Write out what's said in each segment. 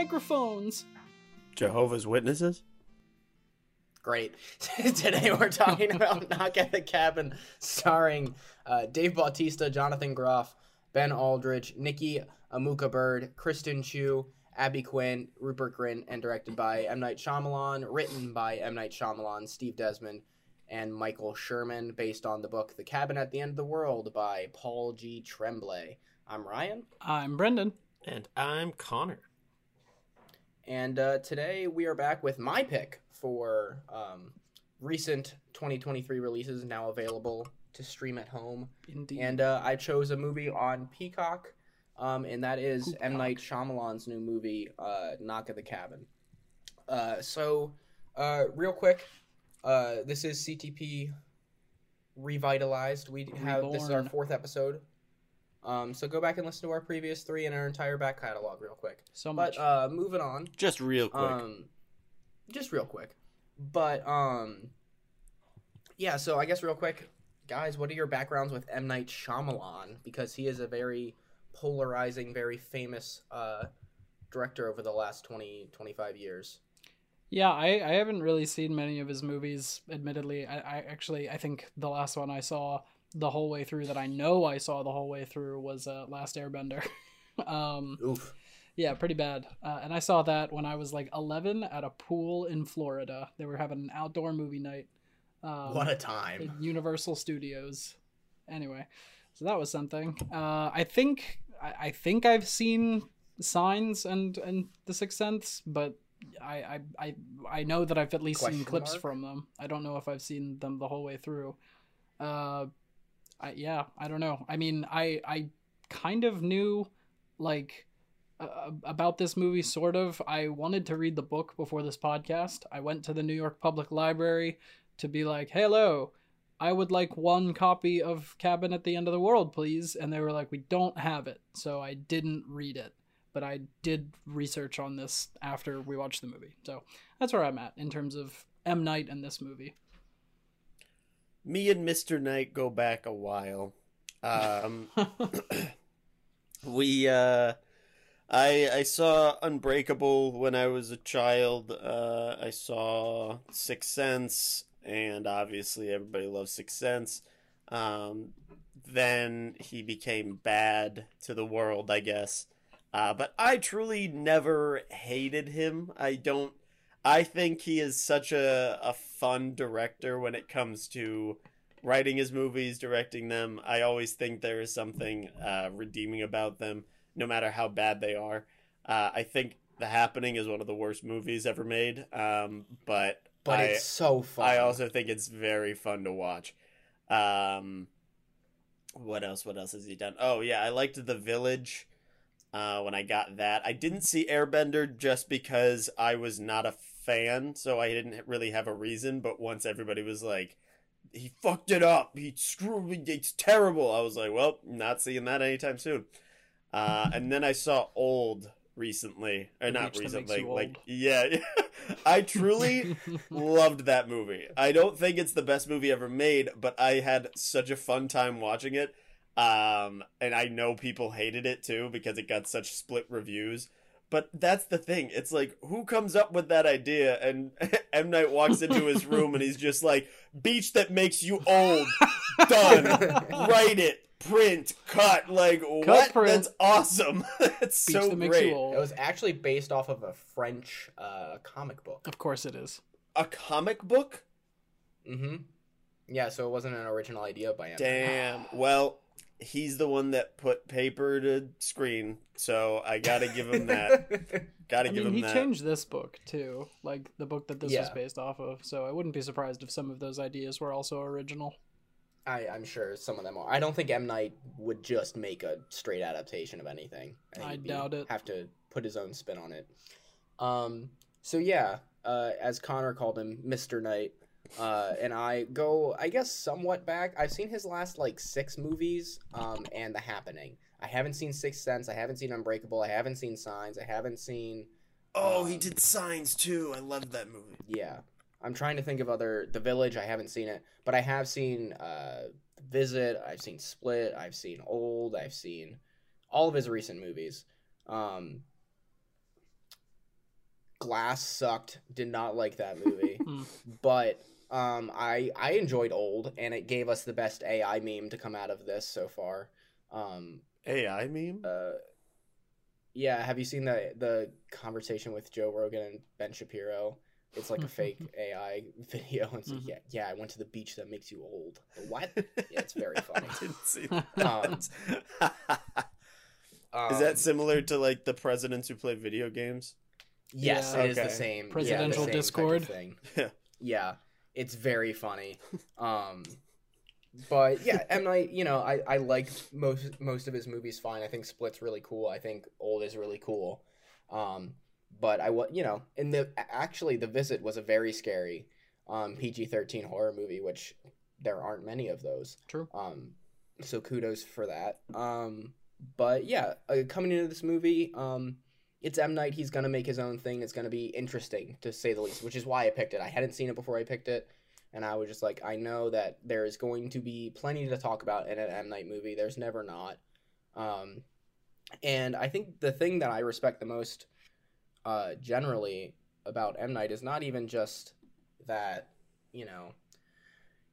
microphones. Jehovah's Witnesses? Great. Today we're talking about Knock at the Cabin, starring uh, Dave Bautista, Jonathan Groff, Ben Aldridge, Nikki Amuka Bird, Kristen Chu, Abby Quinn, Rupert Grint, and directed by M. Night Shyamalan, written by M. Night Shyamalan, Steve Desmond, and Michael Sherman, based on the book The Cabin at the End of the World by Paul G. Tremblay. I'm Ryan. I'm Brendan. And I'm Connor. And uh, today we are back with my pick for um, recent 2023 releases now available to stream at home. Indeed. And uh, I chose a movie on Peacock, um, and that is Peacock. M. Night Shyamalan's new movie, uh, Knock at the Cabin. Uh, so, uh, real quick, uh, this is CTP revitalized. We have this is our fourth episode. Um, so go back and listen to our previous three and our entire back catalog real quick. so much. But uh, moving on, Just real quick. um, just real quick, but um, yeah. So I guess real quick, guys, what are your backgrounds with M Night Shyamalan? Because he is a very polarizing, very famous uh, director over the last 20, 25 years. Yeah, I, I haven't really seen many of his movies, admittedly. I, I actually I think the last one I saw the whole way through that I know I saw the whole way through was uh, Last Airbender. um, Oof. yeah, pretty bad. Uh, and I saw that when I was like 11 at a pool in Florida. They were having an outdoor movie night. Um, what a time! Universal Studios. Anyway, so that was something. Uh, I think I, I think I've seen Signs and and The Sixth Sense, but I I I, I know that I've at least seen clips mark? from them. I don't know if I've seen them the whole way through. Uh, I, yeah, I don't know. I mean, I I kind of knew like uh, about this movie sort of. I wanted to read the book before this podcast. I went to the new york public library to be like hello i would like one copy of cabin at the end of the world please. And they were like we don't have it. So i didn't read it but i did research on this after we watched the movie. So that's where i'm at in terms of m. Night and this movie Me and Mr. Knight go back a while. Um, we uh I I saw Unbreakable when I was a child. Uh I saw Sixth Sense and obviously everybody loves Sixth Sense. Um then he became bad to the world, I guess. Uh but I truly never hated him. I don't I think he is such a a fun director when it comes to writing his movies, directing them. I always think there is something uh, redeeming about them, no matter how bad they are. Uh, I think The Happening is one of the worst movies ever made, um, but But I, it's so fun. I also think it's very fun to watch. Um, what else? What else has he done? Oh yeah, I liked The Village. Uh, when I got that, I didn't see Airbender just because I was not a fan, so I didn't really have a reason. But once everybody was like, "He fucked it up. He screwed me. It's terrible," I was like, "Well, not seeing that anytime soon." Uh, and then I saw Old recently, or The not Beach That Makes recently. Like, yeah, I truly loved that movie. I don't think it's the best movie ever made, but I had such a fun time watching it. Um, and I know people hated it too because it got such split reviews. But that's the thing. It's like, who comes up with that idea? And M. Night walks into his room and he's just like, beach that makes you old. Done. Write it. Print. Cut. Like, what? print. That's awesome. that's Beach so that makes great. you old. It was actually based off of a French uh, comic book. Of course it is. A comic book? Mm-hmm. Yeah, so it wasn't an original idea by him. Damn. Well, he's the one that put paper to screen, so I gotta give him that. Gotta I give mean, him he that. changed this book too, like the book that this was based off of. So I wouldn't be surprised if some of those ideas were also original. I, I'm sure some of them are. I don't think M Night would just make a straight adaptation of anything. think I he'd doubt it. Have to put his own spin on it. Um. So yeah, uh, as Connor called him, Mister Knight. Uh, and I go, I guess, somewhat back. I've seen his last like six movies, um, and The Happening. I haven't seen Sixth Sense. I haven't seen Unbreakable. I haven't seen Signs. I haven't seen. Oh, he Um, did signs too. I loved that movie. Yeah, I'm trying to think of other. The Village. I haven't seen it, but I have seen uh, Visit. I've seen Split. I've seen Old. I've seen all of his recent movies. Um, Glass sucked. Did not like that movie. Hmm. but um, I I enjoyed Old, and it gave us the best AI meme to come out of this so far. Um, AI meme. uh, yeah, have you seen the the conversation with Joe Rogan and Ben Shapiro? It's like a fake AI video. And it's like, Mhm. yeah, yeah, I went to the beach that makes you old. What? Yeah, it's very funny. I didn't see Um, that. Um, Is that similar to like the presidents who play video games? Yes, Yeah. it is the Okay. same. yeah, the Presidential same type of Discord? thing. Yeah. Yeah, it's very funny. Um, but yeah, M Night. You know, I I like most most of his movies. Fine. I think Split's really cool. I think Old is really cool. Um, but I was you know, in the actually the Visit was a very scary um PG thirteen horror movie, which there aren't many of those. True. Um, so kudos for that. Um, but yeah, uh, coming into this movie, um, it's M Night. He's gonna make his own thing. It's gonna be interesting to say the least, which is why I picked it. I hadn't seen it before I picked it, and I was just like, I know that there is going to be plenty to talk about in an M Night movie. There's never not. Um, and I think the thing that I respect the most, uh, generally about M Night is not even just that, you know,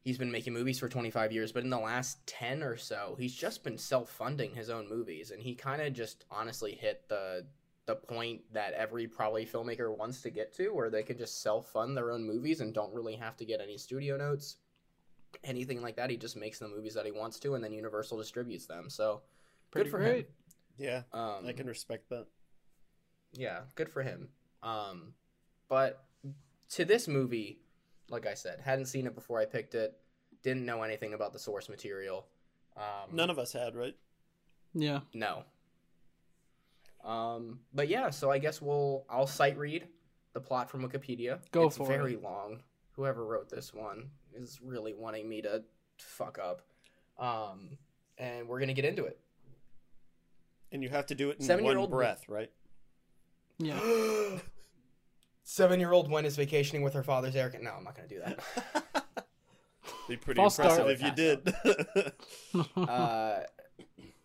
he's been making movies for 25 years, but in the last 10 or so, he's just been self-funding his own movies and he kind of just honestly hit the the point that every probably filmmaker wants to get to where they can just self-fund their own movies and don't really have to get any studio notes anything like that he just makes the movies that he wants to and then universal distributes them so Pretty good for great. him Yeah, um, I can respect that. yeah, good for him. Um, but to this movie, like I said, hadn't seen it before I picked it. Didn't know anything about the source material. Um, None of us had, right? Yeah. no. Um, but yeah, so I guess we'll I'll sight read the plot from Wikipedia. Go it's for very it. long. Whoever wrote this one is really wanting me to fuck up. Um, and we're gonna get into it. And you have to do it in one Seven-year-old breath, right? Yeah. Seven year old Gwen is vacationing with her father's Eric. No, I'm not gonna do that. Be pretty False impressive start. if you did. Uh,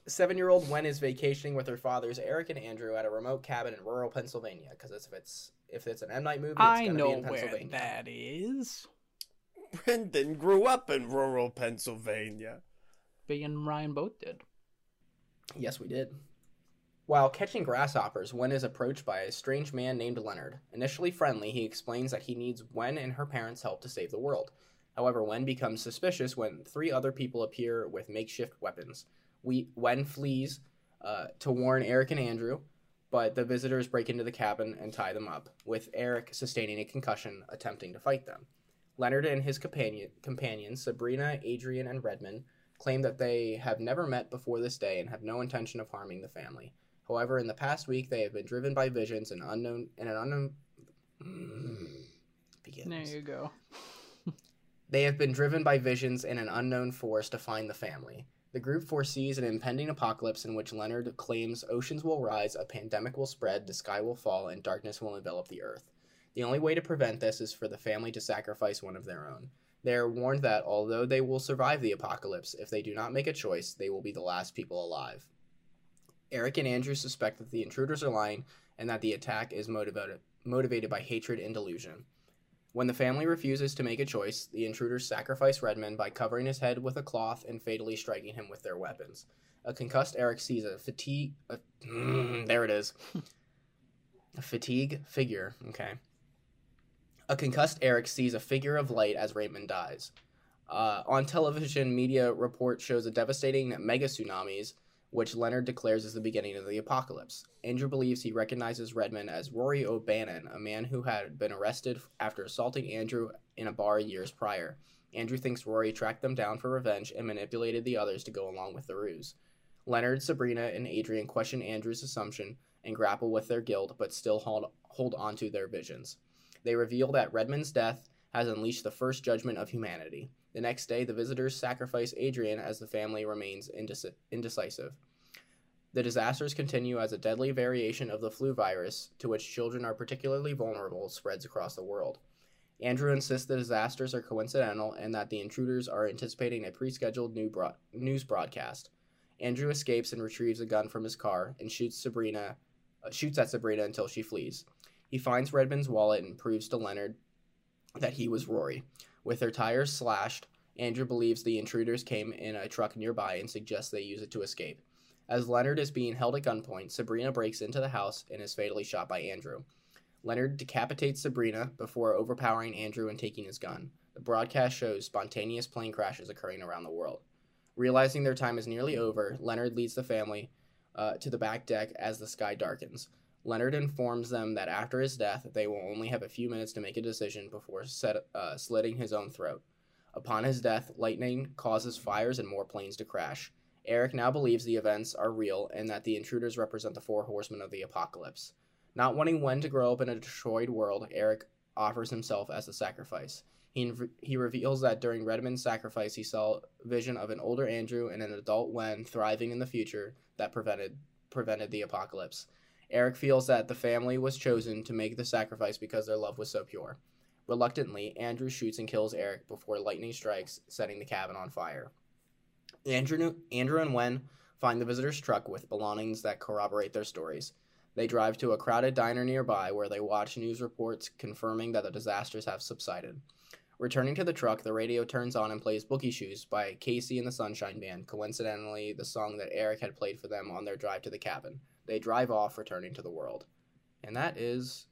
Seven year old Wen is vacationing with her fathers Eric and Andrew at a remote cabin in rural Pennsylvania. Because if it's if it's an M Night movie, it's I gonna know be in where that is. Brendan grew up in rural Pennsylvania. B and Ryan both did. Yes, we did. While catching grasshoppers, Wen is approached by a strange man named Leonard. Initially friendly, he explains that he needs Wen and her parents' help to save the world. However, Wen becomes suspicious when three other people appear with makeshift weapons. We Gwen flees uh, to warn Eric and Andrew, but the visitors break into the cabin and tie them up, with Eric sustaining a concussion attempting to fight them. Leonard and his companion, companions, Sabrina, Adrian, and Redmond, claim that they have never met before this day and have no intention of harming the family. However, in the past week, they have been driven by visions and unknown in an unknown. Mm, begins. There you go. They have been driven by visions in an unknown force to find the family. The group foresees an impending apocalypse in which Leonard claims oceans will rise, a pandemic will spread, the sky will fall, and darkness will envelop the earth. The only way to prevent this is for the family to sacrifice one of their own. They are warned that although they will survive the apocalypse, if they do not make a choice, they will be the last people alive. Eric and Andrew suspect that the intruders are lying and that the attack is motivated, motivated by hatred and delusion. When the family refuses to make a choice, the intruders sacrifice Redmond by covering his head with a cloth and fatally striking him with their weapons. A concussed Eric sees a fatigue. A, mm, there it is. a fatigue figure. Okay. A concussed Eric sees a figure of light as Raymond dies. Uh, on television, media report shows a devastating mega tsunamis, which Leonard declares is the beginning of the apocalypse. Andrew believes he recognizes Redmond as Rory O'Bannon, a man who had been arrested after assaulting Andrew in a bar years prior. Andrew thinks Rory tracked them down for revenge and manipulated the others to go along with the ruse. Leonard, Sabrina, and Adrian question Andrew's assumption and grapple with their guilt, but still hold, hold on to their visions. They reveal that Redmond's death has unleashed the first judgment of humanity. The next day, the visitors sacrifice Adrian as the family remains indec- indecisive. The disasters continue as a deadly variation of the flu virus, to which children are particularly vulnerable, spreads across the world. Andrew insists the disasters are coincidental and that the intruders are anticipating a pre-scheduled new broad- news broadcast. Andrew escapes and retrieves a gun from his car and shoots Sabrina, uh, shoots at Sabrina until she flees. He finds Redmond's wallet and proves to Leonard that he was Rory. With their tires slashed, Andrew believes the intruders came in a truck nearby and suggests they use it to escape. As Leonard is being held at gunpoint, Sabrina breaks into the house and is fatally shot by Andrew. Leonard decapitates Sabrina before overpowering Andrew and taking his gun. The broadcast shows spontaneous plane crashes occurring around the world. Realizing their time is nearly over, Leonard leads the family uh, to the back deck as the sky darkens. Leonard informs them that after his death, they will only have a few minutes to make a decision before set, uh, slitting his own throat. Upon his death, lightning causes fires and more planes to crash. Eric now believes the events are real and that the intruders represent the four horsemen of the apocalypse. Not wanting Wen to grow up in a destroyed world, Eric offers himself as a sacrifice. He, he reveals that during Redmond's sacrifice, he saw a vision of an older Andrew and an adult Wen thriving in the future that prevented prevented the apocalypse. Eric feels that the family was chosen to make the sacrifice because their love was so pure. Reluctantly, Andrew shoots and kills Eric before lightning strikes, setting the cabin on fire. Andrew, Andrew and Wen find the visitor's truck with belongings that corroborate their stories. They drive to a crowded diner nearby where they watch news reports confirming that the disasters have subsided. Returning to the truck, the radio turns on and plays Boogie Shoes by KC and the Sunshine Band, coincidentally, the song that Eric had played for them on their drive to the cabin. They drive off, returning to the world. And that is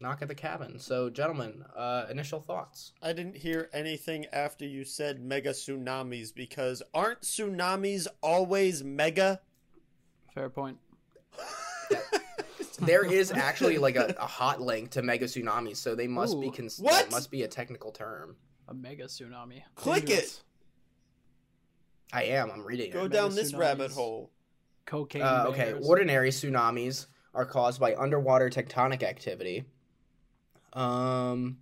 Knock at the Cabin. So, gentlemen, uh, initial thoughts. I didn't hear anything after you said mega tsunamis because aren't tsunamis always mega? Fair point. there is actually like a, a, hot link to mega tsunamis, so they must Ooh, be cons- what? That must be a technical term. A mega tsunami. Click Dangerous. it. I am. I'm reading. Go it. down this rabbit hole. Cocaine. Uh, okay. Ordinary tsunamis are caused by underwater tectonic activity. Um.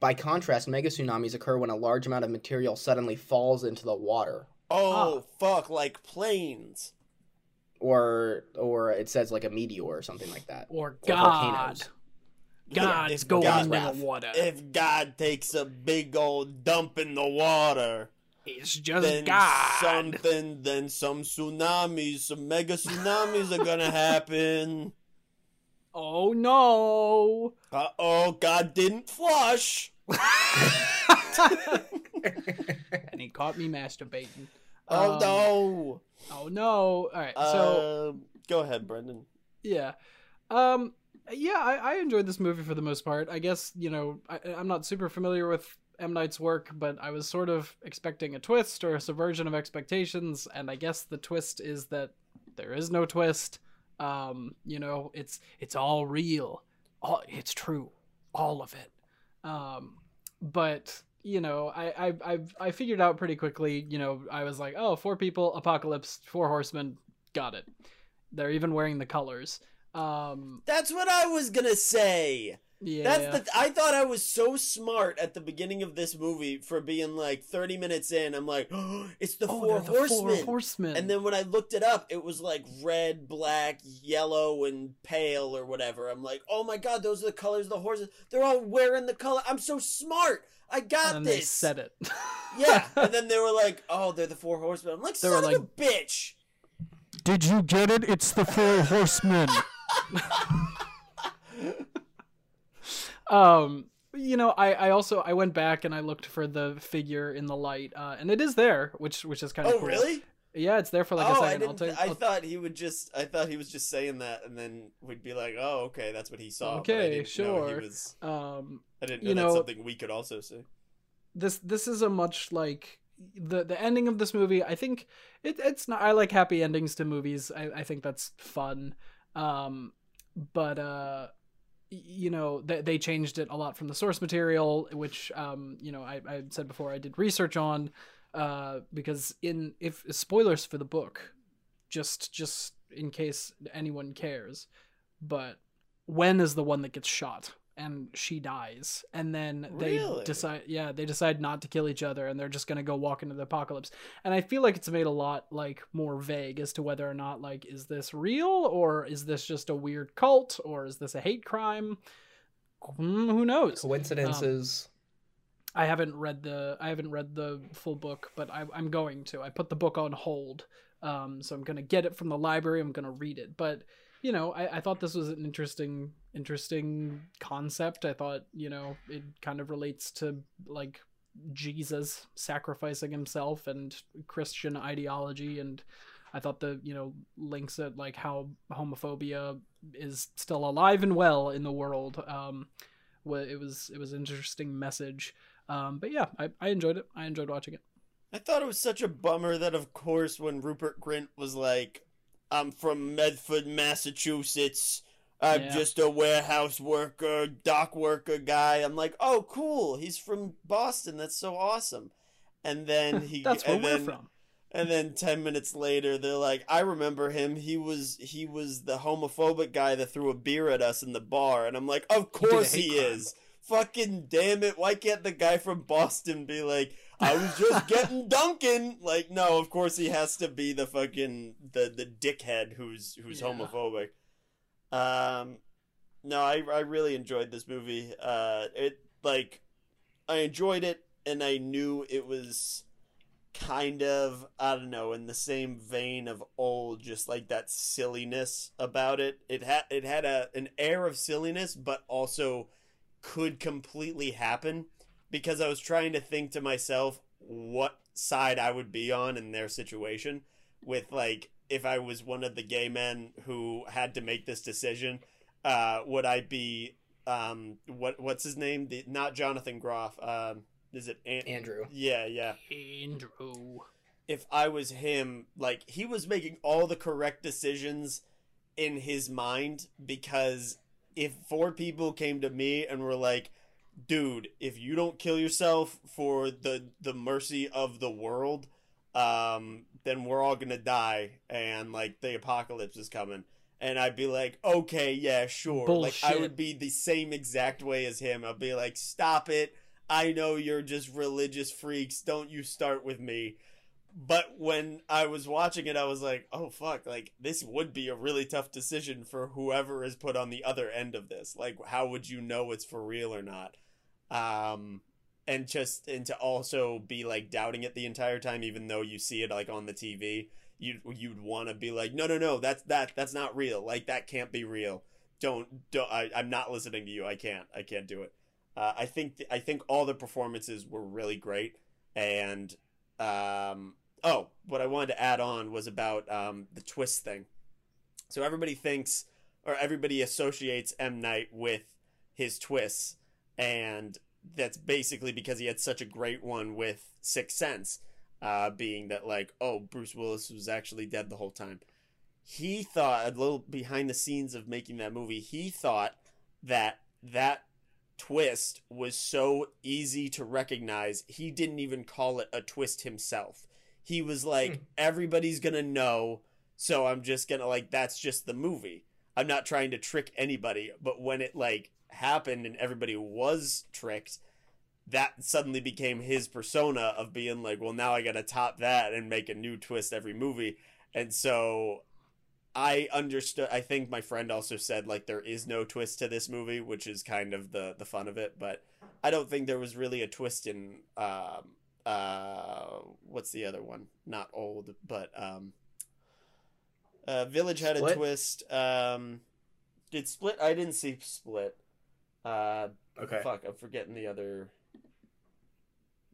By contrast, mega tsunamis occur when a large amount of material suddenly falls into the water. Oh, ah. fuck, like planes or or it says like a meteor or something like that. Or, or God. Volcanoes. God's yeah, going God, in the water. If God takes a big old dump in the water, it's just then God. Something, then some tsunamis, some mega tsunamis are gonna happen. Oh no! Uh oh, God didn't flush. and he caught me masturbating. Oh um, no! Oh no! All right, so uh, go ahead, Brendan. Yeah, um, yeah, I, I enjoyed this movie for the most part. I guess you know I, I'm not super familiar with M Night's work, but I was sort of expecting a twist or a subversion of expectations, and I guess the twist is that there is no twist. Um, you know, it's it's all real, all it's true, all of it. Um, but you know, I, I I I figured out pretty quickly. You know, I was like, oh, four people, apocalypse, four horsemen, got it. They're even wearing the colors. Um, That's what I was gonna say. Yeah. That's the. I thought I was so smart at the beginning of this movie for being like 30 minutes in. I'm like, oh, it's the, oh, four, the horsemen. four horsemen. And then when I looked it up, it was like red, black, yellow, and pale or whatever. I'm like, oh my god, those are the colors of the horses. They're all wearing the color. I'm so smart. I got and this. They said it. yeah, and then they were like, "Oh, they're the four horsemen." I'm like, they "Son of like, a bitch!" Did you get it? It's the four horsemen. um, you know, I, I also I went back and I looked for the figure in the light, uh, and it is there, which which is kind of oh cool. really? Yeah, it's there for like oh, a second. I, didn't, i thought he would just. I thought he was just saying that, and then we'd be like, "Oh, okay, that's what he saw." Okay, sure. Was, um, I didn't know, you know that's something we could also see. This this is a much like the the ending of this movie. I think it, it's not. I like happy endings to movies. I, I think that's fun. Um, but uh, you know they, changed it a lot from the source material, which um, you know I, I said before I did research on uh, because in if spoilers for the book, just just in case anyone cares, but Wen is the one that gets shot and she dies and then they really? decide yeah they decide not to kill each other and they're just going to go walk into the apocalypse and i feel like it's made a lot like more vague as to whether or not like is this real or is this just a weird cult or is this a hate crime mm, who knows coincidences I haven't read the I haven't read the full book, but I, am going to. I put the book on hold, um, so I'm gonna get it from the library. I'm gonna read it, but you know, I, I thought this was an interesting interesting concept. I thought, you know, it kind of relates to like Jesus sacrificing himself and Christian ideology and I thought the, you know, links at like how homophobia is still alive and well in the world. Um it was it was an interesting message. Um but yeah, I, I enjoyed it. I enjoyed watching it. I thought it was such a bummer that of course when Rupert Grint was like I'm from Medford, Massachusetts. I'm Yeah. just a warehouse worker, dock worker guy. I'm like, oh, cool. He's from Boston. That's so awesome. And then he, That's where and we're then, from. And then ten minutes later, they're like, "I remember him. He was he was the homophobic guy that threw a beer at us in the bar." And I'm like, "Of course he crime. is. Fucking damn it! Why can't the guy from Boston be like, I was just getting Dunkin'? Like, no, of course he has to be the fucking the the dickhead who's who's Yeah. homophobic." Um, no, I I really enjoyed this movie. Uh, it like I enjoyed it, and I knew it was kind of I don't know in the same vein of old, just like that silliness about it. It had it had a an air of silliness, but also could completely happen because I was trying to think to myself what side I would be on in their situation with like if I was one of the gay men who had to make this decision, uh, would I be um what what's his name? The, not Jonathan Groff. Um, is it An- Andrew. Yeah, yeah. Andrew. If I was him, like he was making all the correct decisions in his mind because if four people came to me and were like, "Dude, if you don't kill yourself for the the mercy of the world, um, then we're all gonna die and like the apocalypse is coming." And I'd be like, "Okay, yeah, sure." Like I would be the same exact way as him. I'd be like, "Stop it." I know you're just religious freaks. Don't you start with me. But when I was watching it, I was like, oh, fuck. Like, this would be a really tough decision for whoever is put on the other end of this. Like, how would you know it's for real or not? Um, and just, and to also be like doubting it the entire time, even though you see it like on the TV, you'd, you'd want to be like, no, no, no, that's, that, that's not real. Like, that can't be real. Don't, don't, I, I'm not listening to you. I can't, I can't do it. Uh, I think I think all the performances were really great, and um, oh, what I wanted to add on was about um, the twist thing. So everybody thinks, or everybody associates M Night with his twists, and that's basically because he had such a great one with Sixth Sense, uh, being that like, oh, Bruce Willis was actually dead the whole time. He thought a little behind the scenes of making that movie. He thought that that twist was so easy to recognize he didn't even call it a twist himself he was like Hmm. everybody's gonna know so i'm just gonna like that's just the movie i'm not trying to trick anybody but when it like happened and everybody was tricked that suddenly became his persona of being like well now i gotta top that and make a new twist every movie and so I understood. I think my friend also said like there is no twist to this movie, which is kind of the the fun of it. But I don't think there was really a twist in um uh what's the other one? Not old, but um uh Village had a Split? twist. Um did Split? I didn't see Split. Uh Okay. fuck, I'm forgetting the other.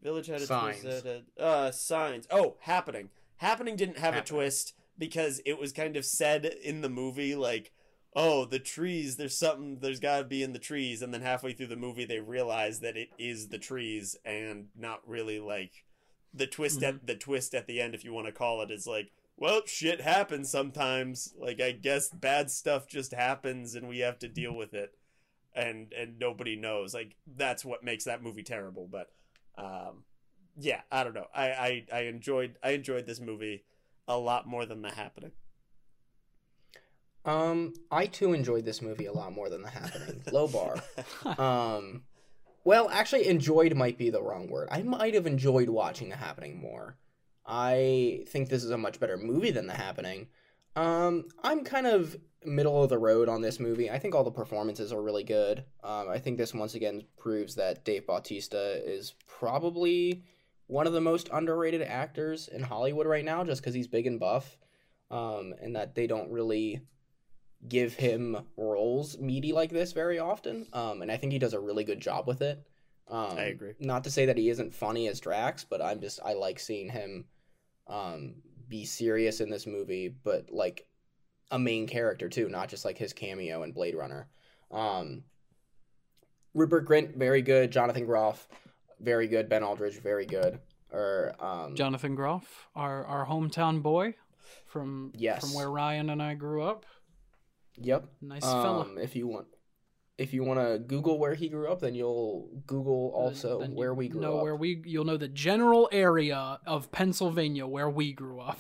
Village had a Signs. twist. Had, uh, signs. Oh, happening. Happening didn't have Happening. a twist because it was kind of said in the movie like, "Oh, the trees. There's something. There's got to be in the trees." And then halfway through the movie, they realize that it is the trees, and not really like the twist at the twist at the end, if you want to call it, is like. Well, shit happens sometimes. Like I guess bad stuff just happens and we have to deal with it and and nobody knows like that's what makes that movie terrible but um yeah i don't know i i, I enjoyed i enjoyed this movie a lot more than the happening Um, I too enjoyed this movie a lot more than The Happening. Low bar. Um, well, actually, enjoyed might be the wrong word. I might have enjoyed watching The Happening more. I think this is a much better movie than The Happening. Um, I'm kind of middle of the road on this movie. I think all the performances are really good. Um, I think this once again proves that Dave Bautista is probably one of the most underrated actors in Hollywood right now, just because he's big and buff, um, and that they don't really give him roles meaty like this very often. Um, and I think he does a really good job with it. Um, I agree. Not to say that he isn't funny as Drax, but I'm just I like seeing him um, be serious in this movie, but like a main character too, not just like his cameo in Blade Runner. Um, Rupert Grint, very good. Jonathan Groff, very good. Ben Aldridge, very good. Or um, Jonathan Groff, our our hometown boy from Yes. from where Ryan and I grew up. Yep. Nice fella. Um, if you want, if you want to Google where he grew up, then you'll Google also Then you where we grew know up. where we you'll know the general area of Pennsylvania where we grew up.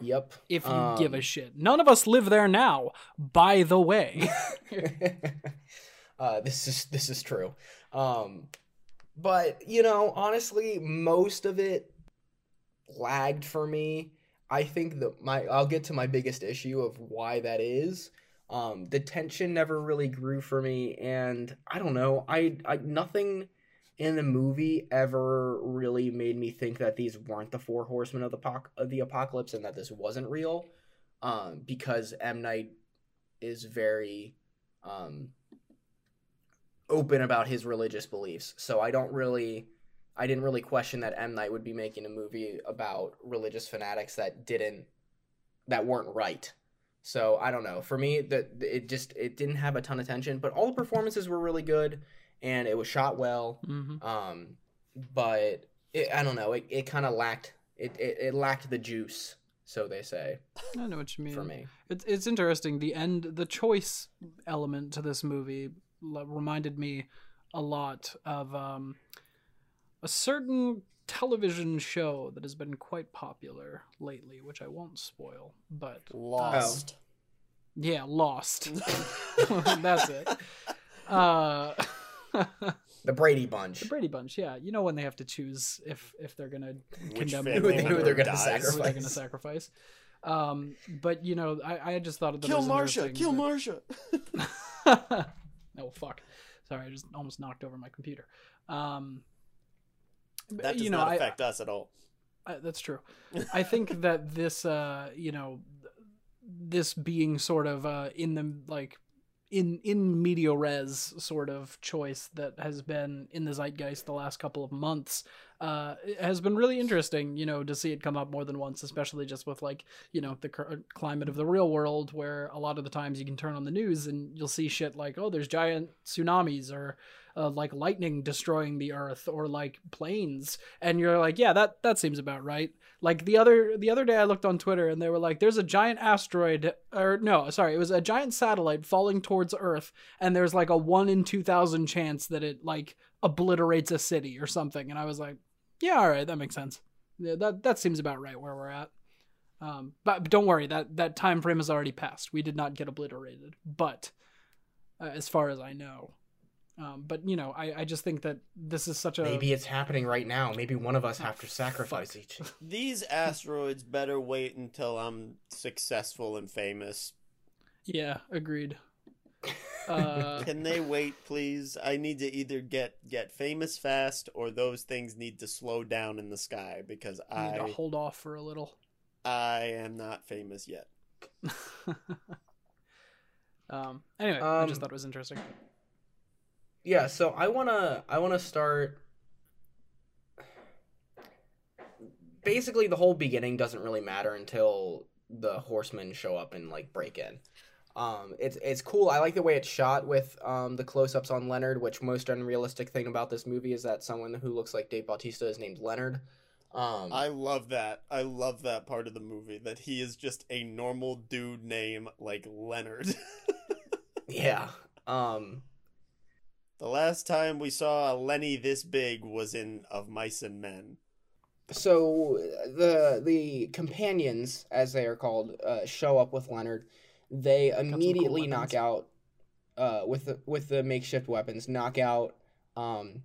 Yep. If you give a Um, shit. None of us live there now, by the way. uh, this is this is true. Um, but you know, honestly, most of it lagged for me. I think that my I'll get to my biggest issue of why that is. Um, the tension never really grew for me, and I don't know. I I nothing in the movie ever really made me think that these weren't the four horsemen of the apoc- of the apocalypse and that this wasn't real. Um, because M Night is very um, open about his religious beliefs. So I don't really, I didn't really question that M Night would be making a movie about religious fanatics that didn't, that weren't right. So I don't know. For me, that it just it didn't have a ton of tension, but all the performances were really good, and it was shot well. hmm Um, but it, I don't know. It, it kind of lacked it, it. It lacked the juice, so they say I know what you mean. for me. It's it's interesting. The end, the choice element to this movie l- reminded me a lot of um, a certain television show that has been quite popular lately, which I won't spoil. But Lost. yeah, Lost. That's it. Uh, The Brady Bunch. the Brady Bunch. Yeah, you know when they have to choose if if they're gonna Which condemn Who they, who they're gonna dies? sacrifice. who they're gonna sacrifice. Um, but you know, I, I just thought of that Kill was Marsha! Kill that- Marsha! oh fuck! Sorry, I just almost knocked over my computer. Um, That does you know, not I- affect us at all. I, that's true. I think that this, uh, you know, this being sort of uh, in the like in in media res sort of choice that has been in the zeitgeist the last couple of months uh, has been really interesting. You know, to see it come up more than once, especially just with like you know the climate of the real world, where a lot of the times you can turn on the news and you'll see shit like, oh, there's giant tsunamis or uh, like lightning destroying the earth or like planes and you're like yeah that that seems about right like the other the other day i looked on twitter and they were like there's a giant asteroid or no sorry it was a giant satellite falling towards earth and there's like a 1 in 2000 chance that it like obliterates a city or something. And i was like yeah all right that makes sense. Yeah, that that seems about right where we're at. Um, but, don't worry that that time frame has already passed. We did not get obliterated. But uh, as far as i know um, but you know, I, I just think that this is such a Maybe it's happening right now. Maybe one of us have to sacrifice each. These asteroids better wait until I'm successful and famous. yeah, agreed. Uh, Can they wait, please? I need to either get get famous fast, or those things need to slow down in the sky because I need to hold off for a little. I am not famous yet. um. Anyway, I just Um, thought it was interesting. Yeah, so I wanna I wanna start. Basically, the whole beginning doesn't really matter until the horsemen show up and like break in. Um, it's it's cool. I like the way it's shot with um the close ups on Leonard. Which most unrealistic thing about this movie is that someone who looks like Dave Bautista is named Leonard. Um, I love that. I love that part of the movie that he is just a normal dude name like Leonard. yeah. Um, the last time we saw a Lenny this big was in Of Mice and Men. so the the companions as they are called uh, show up with leonard. They some cool immediately knock out uh, with the with the makeshift weapons knock out um,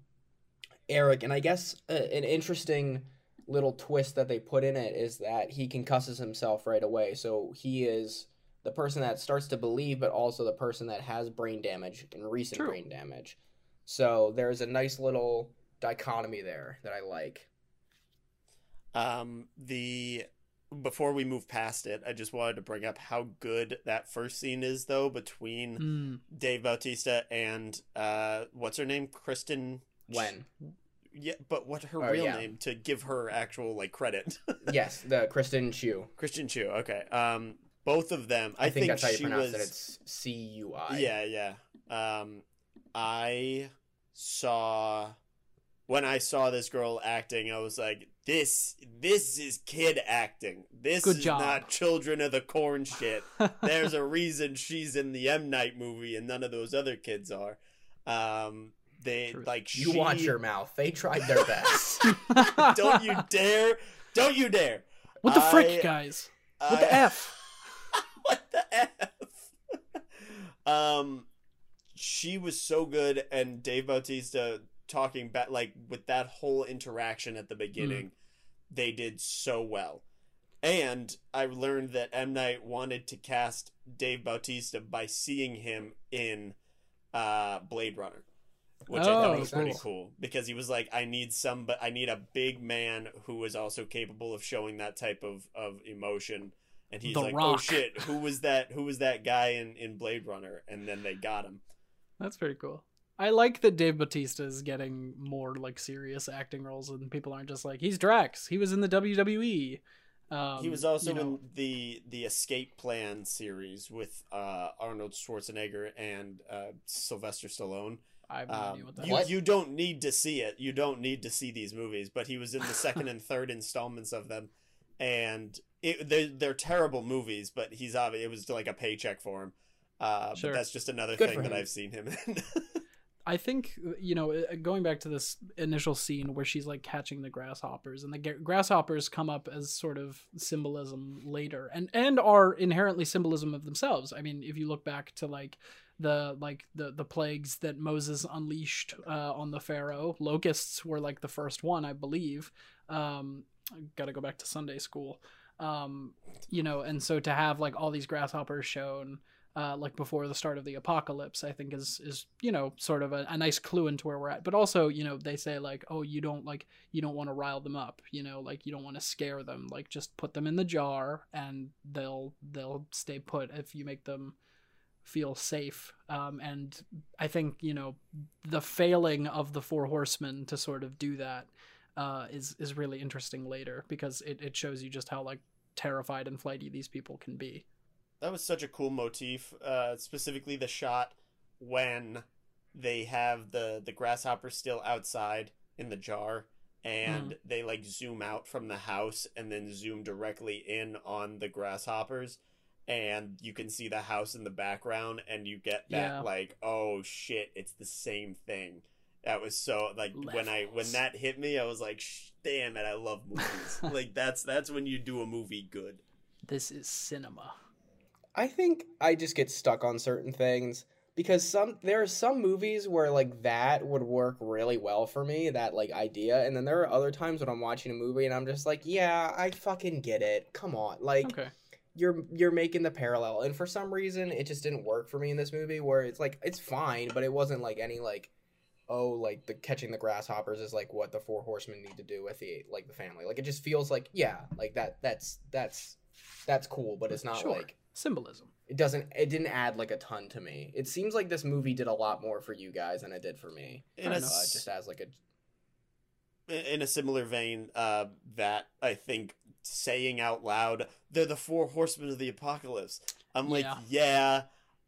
eric. And i guess uh, an interesting little twist that they put in it is that he concusses himself right away. So he is the person that starts to believe but also the person that has brain damage and recent True. brain damage so there's a nice little dichotomy there that i like Um, the before we move past it, I just wanted to bring up how good that first scene is, though, between Mm. Dave Bautista and uh, what's her name, Kristen. Wen? Yeah, but what her Oh, real yeah. name to give her actual like credit? yes, the Kristen Chu. Christian Chu. Okay. Um, both of them. I, I, think, that's how you she pronounce was. it. It's C U I. Yeah, yeah. Um, I saw when I saw this girl acting, I was like, "This, this is kid acting. This Good is job. not Children of the Corn shit." There's a reason she's in the M Night movie, and none of those other kids are. Um, they Truth. like You she, watch your mouth. They tried their best. Don't you dare! Don't you dare! What the frick, guys? What the I- f? what the f? Um, she was so good, and Dave Bautista talking back like with that whole interaction at the beginning, they did so well. And I learned that M Night wanted to cast Dave Bautista by seeing him in uh, Blade Runner, which I Oh, thought was pretty cool. cool because he was like, I need some, but I need a big man who is also capable of showing that type of of emotion. And he's The like, oh shit, who was that? Who was that guy in in Blade Runner? And then they got him. That's pretty cool. I like that Dave Bautista is getting more like serious acting roles, and people aren't just like he's Drax. He was in the WWE. Um, he was also you know, in the the Escape Plan series with uh, Arnold Schwarzenegger and uh, Sylvester Stallone. I have no idea Um, what that you, is. you don't need to see it. You don't need to see these movies, but he was in the second and third installments of them, and it, they're they're terrible movies. But he's obvious it was like a paycheck for him. Uh, Sure. But that's just another Good thing that. I've seen him in. I think you know, uh, going back to this initial scene where she's like catching the grasshoppers, and the grasshoppers come up as sort of symbolism later, and and are inherently symbolism of themselves. I mean, if you look back to like the like the the plagues that Moses unleashed uh, on the Pharaoh, locusts were like the first one, I believe. Um, Got to go back to Sunday school. Um, you know, and so to have like all these grasshoppers shown uh, like before the start of the apocalypse, I think is is you know sort of a, a nice clue into where we're at. But also, you know, they say like, oh, you don't like you don't want to rile them up, you know, like you don't want to scare them. Like just put them in the jar and they'll they'll stay put if you make them feel safe. Um, and I think you know the failing of the four horsemen to sort of do that uh, is is really interesting later because it, it shows you just how like terrified and flighty these people can be. that was such a cool motif. Uh, specifically, the shot when they have the the grasshopper still outside in the jar, and they like zoom out from the house and then zoom directly in on the grasshoppers, and you can see the house in the background, and you get that Yeah. like, oh shit, it's the same thing. That was so like when I when that hit me, I was like, "Sh- damn it, I love movies. like that's that's when you do a movie good. This is cinema. I think I just get stuck on certain things because some there are some movies where like that would work really well for me, that like idea, and then there are other times when I'm watching a movie and I'm just like, yeah, I fucking get it. Come on. Like Okay. you're you're making the parallel. And for some reason it just didn't work for me in this movie where it's like it's fine, but it wasn't like any like oh like the catching the grasshoppers is like what the four horsemen need to do with the like the family. Like it just feels like yeah, like that that's that's that's cool, but it's not Sure. like Symbolism. it doesn't it didn't add like a ton to me it seems like this movie did a lot more for you guys than it did for me In Fair a uh, just as like a in a similar vein, uh, that I think saying out loud, they're the four horsemen of the apocalypse. I'm like, Yeah. yeah,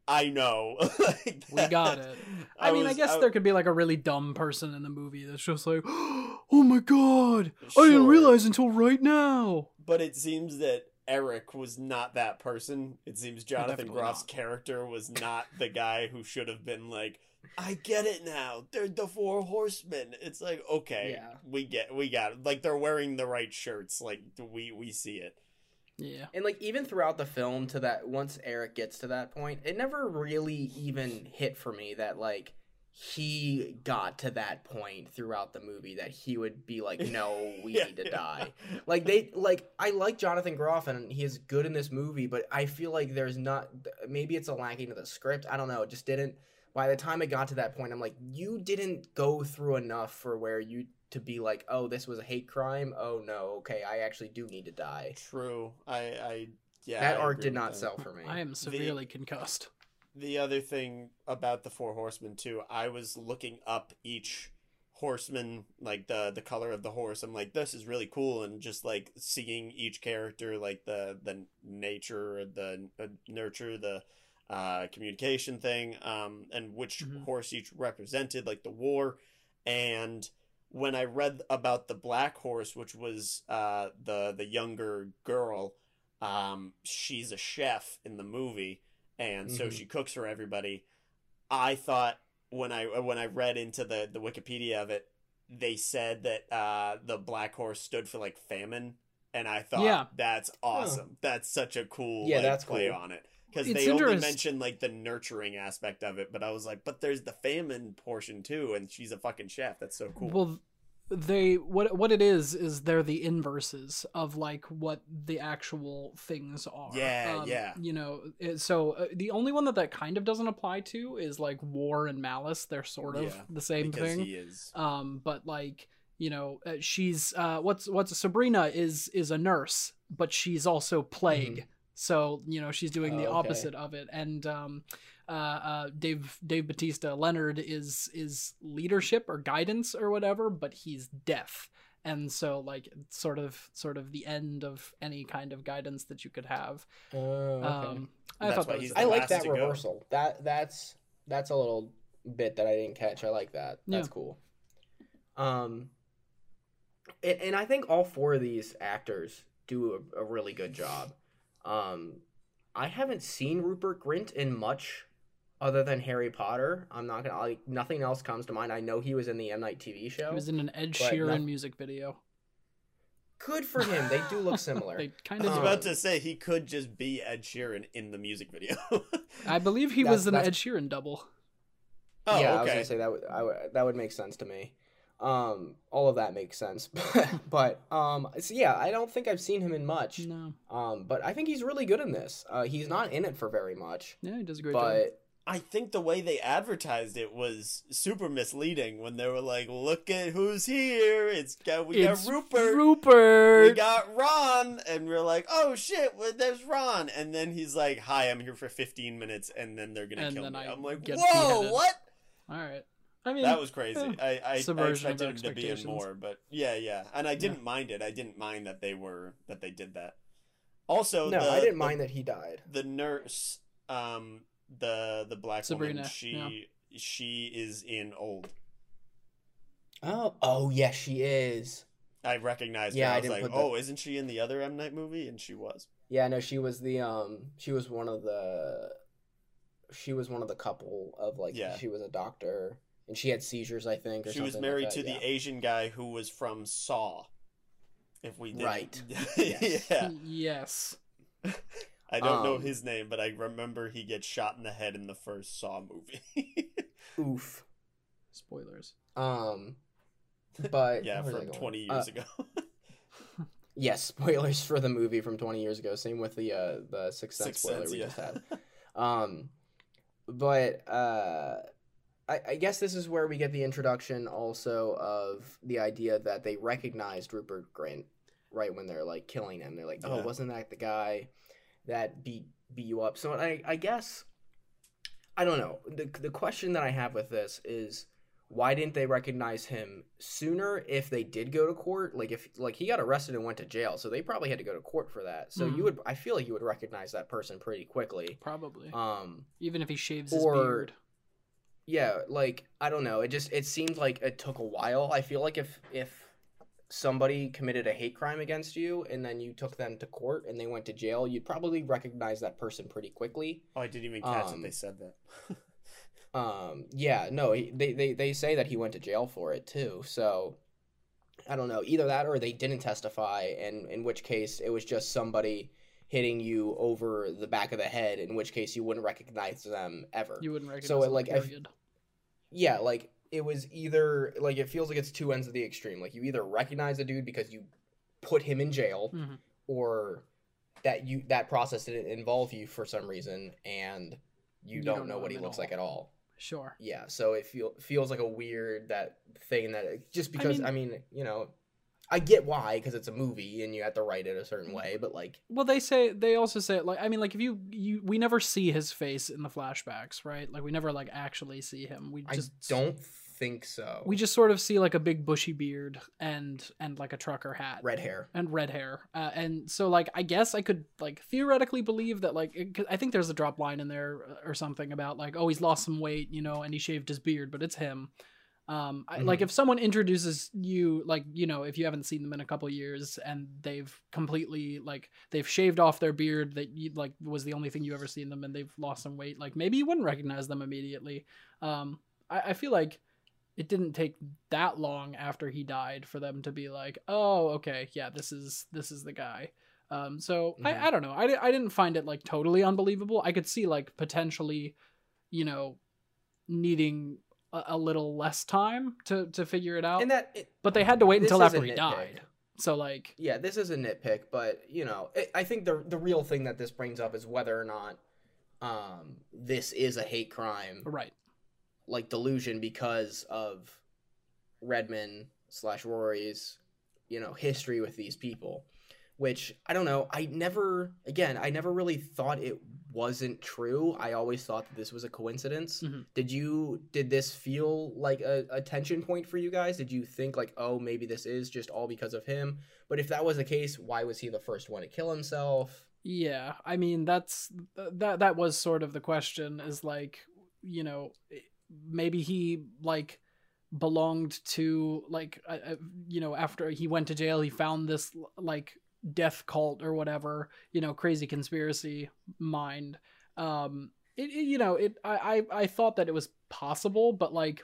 I know. Like We got it. I, mean, I was- guess there could be like a really dumb person in the movie that's just like, oh my god, I didn't realize until right now. But it seems that Eric was not that person. It seems Jonathan definitely Groff's not. character was not the guy who should have been like, I get it now. They're the four horsemen. It's like, okay, Yeah. we get we got it. Like they're wearing the right shirts. Like we we see it. Yeah. and like even throughout the film to that once eric gets to that point it never really even hit for me that like he got to that point throughout the movie that he would be like no we Yeah. need to die like they like i like jonathan groff and he is good in this movie but i feel like there's not maybe it's a lacking to the script i don't know it just didn't by the time it got to that point, I'm like, you didn't go through enough for where you to be like, oh, this was a hate crime. Oh no, okay, I actually do need to die. True. I, I yeah. that I arc did not that. sell for me. I am severely concussed. The other thing about the Four Horsemen too, I was looking up each horseman, like the the color of the horse. I'm like, this is really cool, and just like seeing each character, like the the nature, the uh, nurture, the uh, communication thing, um, and which Mhm. horse each represented, like the war, and when I read about the black horse, which was uh, the the younger girl, um, she's a chef in the movie, and so Mhm. she cooks for everybody. I thought when I when I read into the the Wikipedia of it, they said that uh, the black horse stood for like famine, and I thought Yeah. that's awesome. That's such a cool Yeah, like, that's play cool. on it because they only mentioned like the nurturing aspect of it, but I was like, but there's the famine portion too, and she's a fucking chef. That's so cool. Well, they what what it is is they're the inverses of like what the actual things are. Yeah, yeah. You know, it- so uh, the only one that that kind of doesn't apply to is like war and malice. They're sort of Yeah, the same because thing. he is. um but like you know uh, she's uh what's what's sabrina is is a nurse but she's also plague so you know she's doing the. Oh, okay. opposite of it and um uh, uh dave dave Bautista leonard is is leadership or guidance or whatever but he's deaf, and so like it's sort of sort of the end of any kind of guidance that you could have Oh, okay. um i That's thought that was I like that to go. reversal. That that's that's a little bit that I didn't catch. I like that. That's Yeah. cool. Um, and, and I think all four of these actors do a, a really good job. Um, I haven't seen Rupert Grint in much other than Harry Potter. I'm not gonna like nothing else comes to mind. I know he was in the M Night TV show. he was in an ed sheeran not- music video Good for him. They do look similar. they kind I was of Um, about to say he could just be Ed Sheeran in the music video. i believe he That's- was an that's- ed sheeran double oh, yeah, I was gonna say that would I that would make sense to me. Um, all of that makes sense, but um, so yeah, I don't think I've seen him in much. no Um, but I think he's really good in this. Uh, he's not in it for very much, yeah he does a great job but I think the way they advertised it was super misleading when they were like, "Look at who's here! It's got we it's got Rupert, Rupert. we got Ron," and we're like, "Oh shit, well, there's Ron!" And then he's like, "Hi, I'm here for 15 minutes, and then they're gonna And kill me." I I'm like, "Whoa, beheaded." what?" All right. I mean, That was crazy. eh, I I, I subversion of expected him to be in more, but yeah, yeah, and I didn't mind it. I didn't mind that they were that they did that. Also, no, the, I didn't the- mind that he died. the nurse, um, the the black Sabrina, woman, she she is in old. Oh, oh yes, she is. I recognized Yeah, her. I I was didn't like, put the- oh, isn't she in the other M Night movie? And she was. Yeah, no, she was the um, she was one of the, she was one of the couple of like, Yeah. she was a doctor and she had seizures, I think. Or She was something like married that, to yeah. the Asian guy who was from Saw. If we did Right. yeah. Yes. yes. I don't know Um, his name, but I remember he gets shot in the head in the first Saw movie. Oof. Spoilers. Um, but yeah, where was I from going? 20 Uh, years ago. Yes, spoilers for the movie from 20 years ago. Same with the uh the Sixth Sense Sixth spoiler Sense, we yeah. just had. Um, but uh, I, I guess this is where we get the introduction also of the idea that they recognized Rupert Grint right when they're like killing him. They're like, oh, Yeah. wasn't that the guy that beat beat you up? So I I guess I don't know. the The question that I have with this is why didn't they recognize him sooner if they did go to court like if like he got arrested and went to jail so they probably had to go to court for that so Mhm. you would i feel like you would recognize that person pretty quickly Probably. um Even if he shaves his beard. Yeah like i don't know it just it seemed like it took a while i feel like if if somebody committed a hate crime against you and then you took them to court and they went to jail you'd probably recognize that person pretty quickly oh, I didn't even catch Um, that they said that. Um, yeah, no, he, they, they they say that he went to jail for it too. So I don't know, either that or they didn't testify, and in which case it was just somebody hitting you over the back of the head. In which case you wouldn't recognize them ever. You wouldn't recognize So, him, like, if- yeah, like it was either like it feels like it's two ends of the extreme. Like you either recognize a dude because you put him in jail, Mhm. or that you that process didn't involve you for some reason, and you, You don't, don't know what he looks all. like at all. Sure. Yeah, so it feel, feels like a weird that thing that just because I mean, mean- you know, I get why because it's a movie and you have to write it a certain way, but like Well, they say they also say like I mean like if you you we never see his face in the flashbacks, right? Like we never like actually see him. We just I don't think so. we just sort of see like a big bushy beard and and like a trucker hat red hair. and red hair uh, and so like i guess i could like theoretically believe that like it, I think there's a drop line in there uh, or something about like oh he's lost some weight you know and he shaved his beard but it's him um I, like if someone introduces you like you know if you haven't seen them in a couple years and they've completely like they've shaved off their beard that you like was the only thing you ever seen them and they've lost some weight like maybe you wouldn't recognize them immediately um i, I feel like it didn't take that long after he died for them to be like, oh, okay, yeah, this is this is the guy. Um, so Mhm. I, I don't know. I, I didn't find it like totally unbelievable. I could see like potentially, you know, needing a, a little less time to to figure it out. And that it, but they had to wait until after he died. So like, yeah, this is a nitpick, but you know, it, I think the the real thing that this brings up is whether or not um this is a hate crime right, like delusion because of Redmond slash Rory's, you know, history with these people. Which I don't know. I never, again, I never really thought it wasn't true. I always thought that this was a coincidence. Mhm. Did you? Did this feel like a, a tension point for you guys? Did you think like, oh, maybe this is just all because of him? But if that was the case, why was he the first one to kill himself? yeah. I mean, that's that that was sort of the question. Is like, you know, maybe he like belonged to like uh, you know after he went to jail he found this like death cult or whatever you know crazy conspiracy mind um it, it you know it I, I i thought that it was possible but like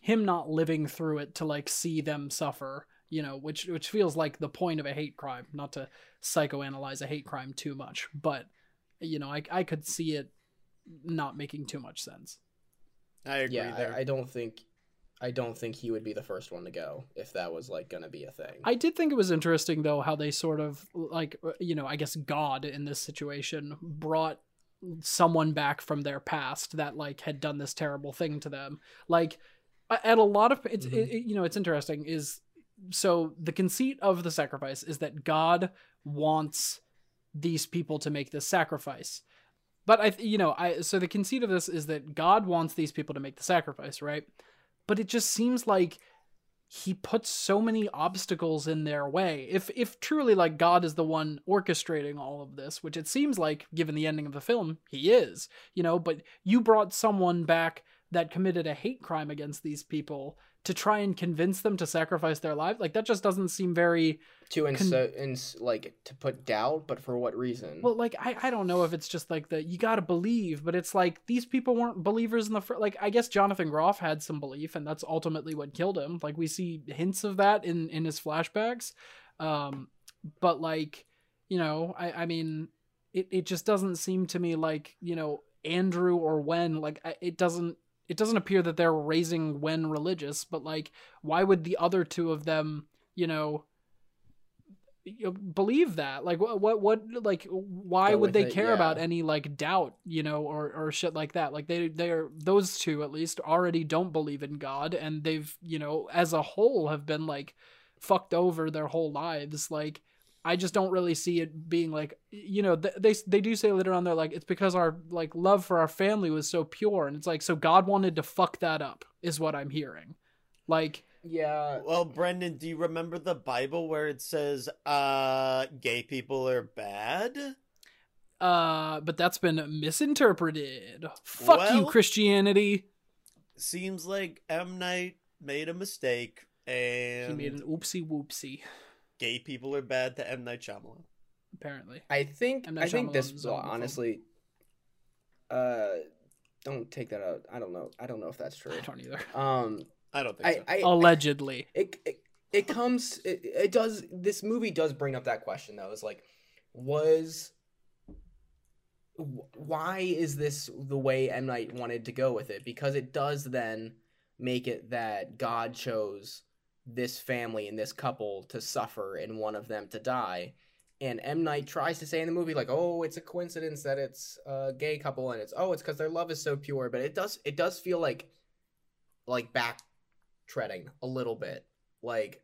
him not living through it to like see them suffer you know which which feels like the point of a hate crime not to psychoanalyze a hate crime too much but you know i i could see it not making too much sense I agree Yeah, there. I, I don't think, I don't think he would be the first one to go if that was like gonna be a thing. I did think it was interesting though how they sort of like uh, you know I guess God in this situation brought someone back from their past that like had done this terrible thing to them. Like at a lot of it's Mhm. it, it- you know it's interesting is so the conceit of the sacrifice is that God wants these people to make this sacrifice. But I you know I so the conceit of this is that God wants these people to make the sacrifice, right? But it just seems like he puts so many obstacles in their way. If if truly like God is the one orchestrating all of this, which it seems like given the ending of the film, he is, you know, but you brought someone back that committed a hate crime against these people to try and convince them to sacrifice their life. Like that just doesn't seem very to ins- ins- like to put doubt, but for what reason? well like I, I don't know if it's just like the you got to believe, but it's like these people weren't believers in the fir- like I guess Jonathan Groff had some belief and that's ultimately what killed him. Like we see hints of that in in his flashbacks. Um but like you know, I I mean it it just doesn't seem to me like, you know, Andrew or Wen like I- it doesn't it doesn't appear that they're raising Wen religious, but like why would the other two of them, you know, believe that? Like what what what like why Go would they it, care yeah. about any like doubt you know or or shit like that? Like they they're those two at least already don't believe in god and they've you know as a whole have been like fucked over their whole lives. Like i just don't really see it being like you know th- they they do say later on they're like it's because our like love for our family was so pure and it's like so god wanted to fuck that up is what i'm hearing like yeah, Well, Brendan, do you remember the Bible where it says uh gay people are bad? Uh, but that's been misinterpreted. Fuck you, Christianity. Seems like M Night made a mistake and He made an oopsie whoopsie. Gay people are bad to M Night Shyamalan. Apparently, I think M. Night I think this Shyamalan's well, honestly. Uh, don't take that out. I don't know. I don't know if that's true. I don't either. Um, I don't think I, so. I Allegedly, it, it it comes it, it does this movie does bring up that question though is like was why is this the way M Night wanted to go with it because it does then make it that God chose this family and this couple to suffer and one of them to die and M Night tries to say in the movie like, "Oh, it's a coincidence that it's a gay couple and it's oh, it's because their love is so pure." But it does it does feel like like back treading a little bit, like,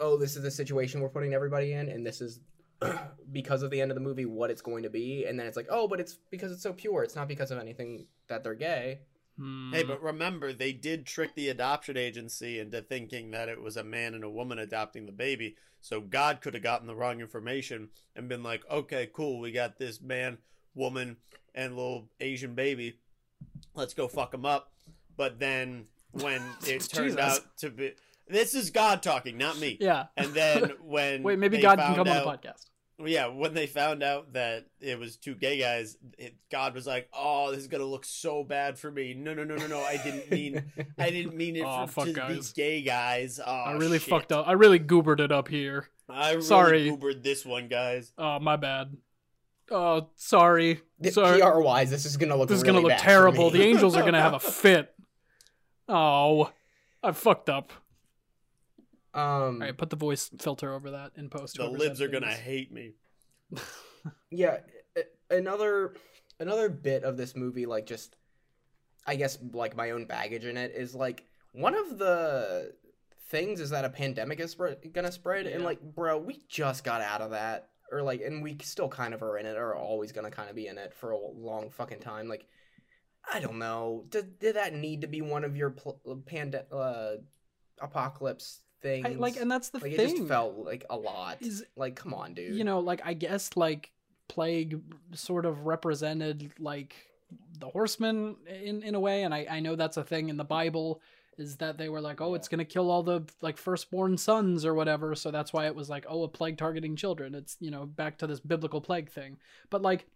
"Oh, this is the situation we're putting everybody in, and this is." because of the end of the movie, what it's going to be, and then it's like, oh, but it's because it's so pure. It's not because of anything that they're gay. Hmm. Hey, but remember, they did trick the adoption agency into thinking that it was a man and a woman adopting the baby. So God could have gotten the wrong information and been like, okay, cool, we got this man, woman, and little Asian baby. Let's go fuck them up. But then when it turned out to be. This is God talking, not me. yeah. And then when. Wait, maybe God can come out- on the podcast. Yeah, when they found out that it was two gay guys, it, God was like, "Oh, this is gonna look so bad for me." No, no, no, no, no. I didn't mean, I didn't mean it Aw, for, fuck to guys. be gay guys. Oh, I really shit. fucked up. I really goobered it up here. I really Sorry. goobered this one, guys. Oh, my bad. Oh, sorry. Sorry. PR wise, this is gonna look. This is really gonna look bad terrible. The Angels are gonna have a fit. Oh, I fucked up. Um. All right, put the voice filter over that in post. The whoever's libs are editing gonna hate me. yeah another another bit of this movie like just i guess like my own baggage in it is like one of the things is that a pandemic is spread, gonna spread and like bro we just got out of that or like and we still kind of are in it or are always gonna kind of be in it for a long fucking time like i don't know did, did that need to be one of your pl- pand- uh apocalypse things I, like, and that's the like thing. it just felt like a lot is like come on dude you know, like I guess like plague sort of represented like the horsemen in in a way, and I I know that's a thing in the Bible is that they were like, oh, it's gonna kill all the like firstborn sons or whatever, so that's why it was like, oh, a plague targeting children. It's you know back to this biblical plague thing, but like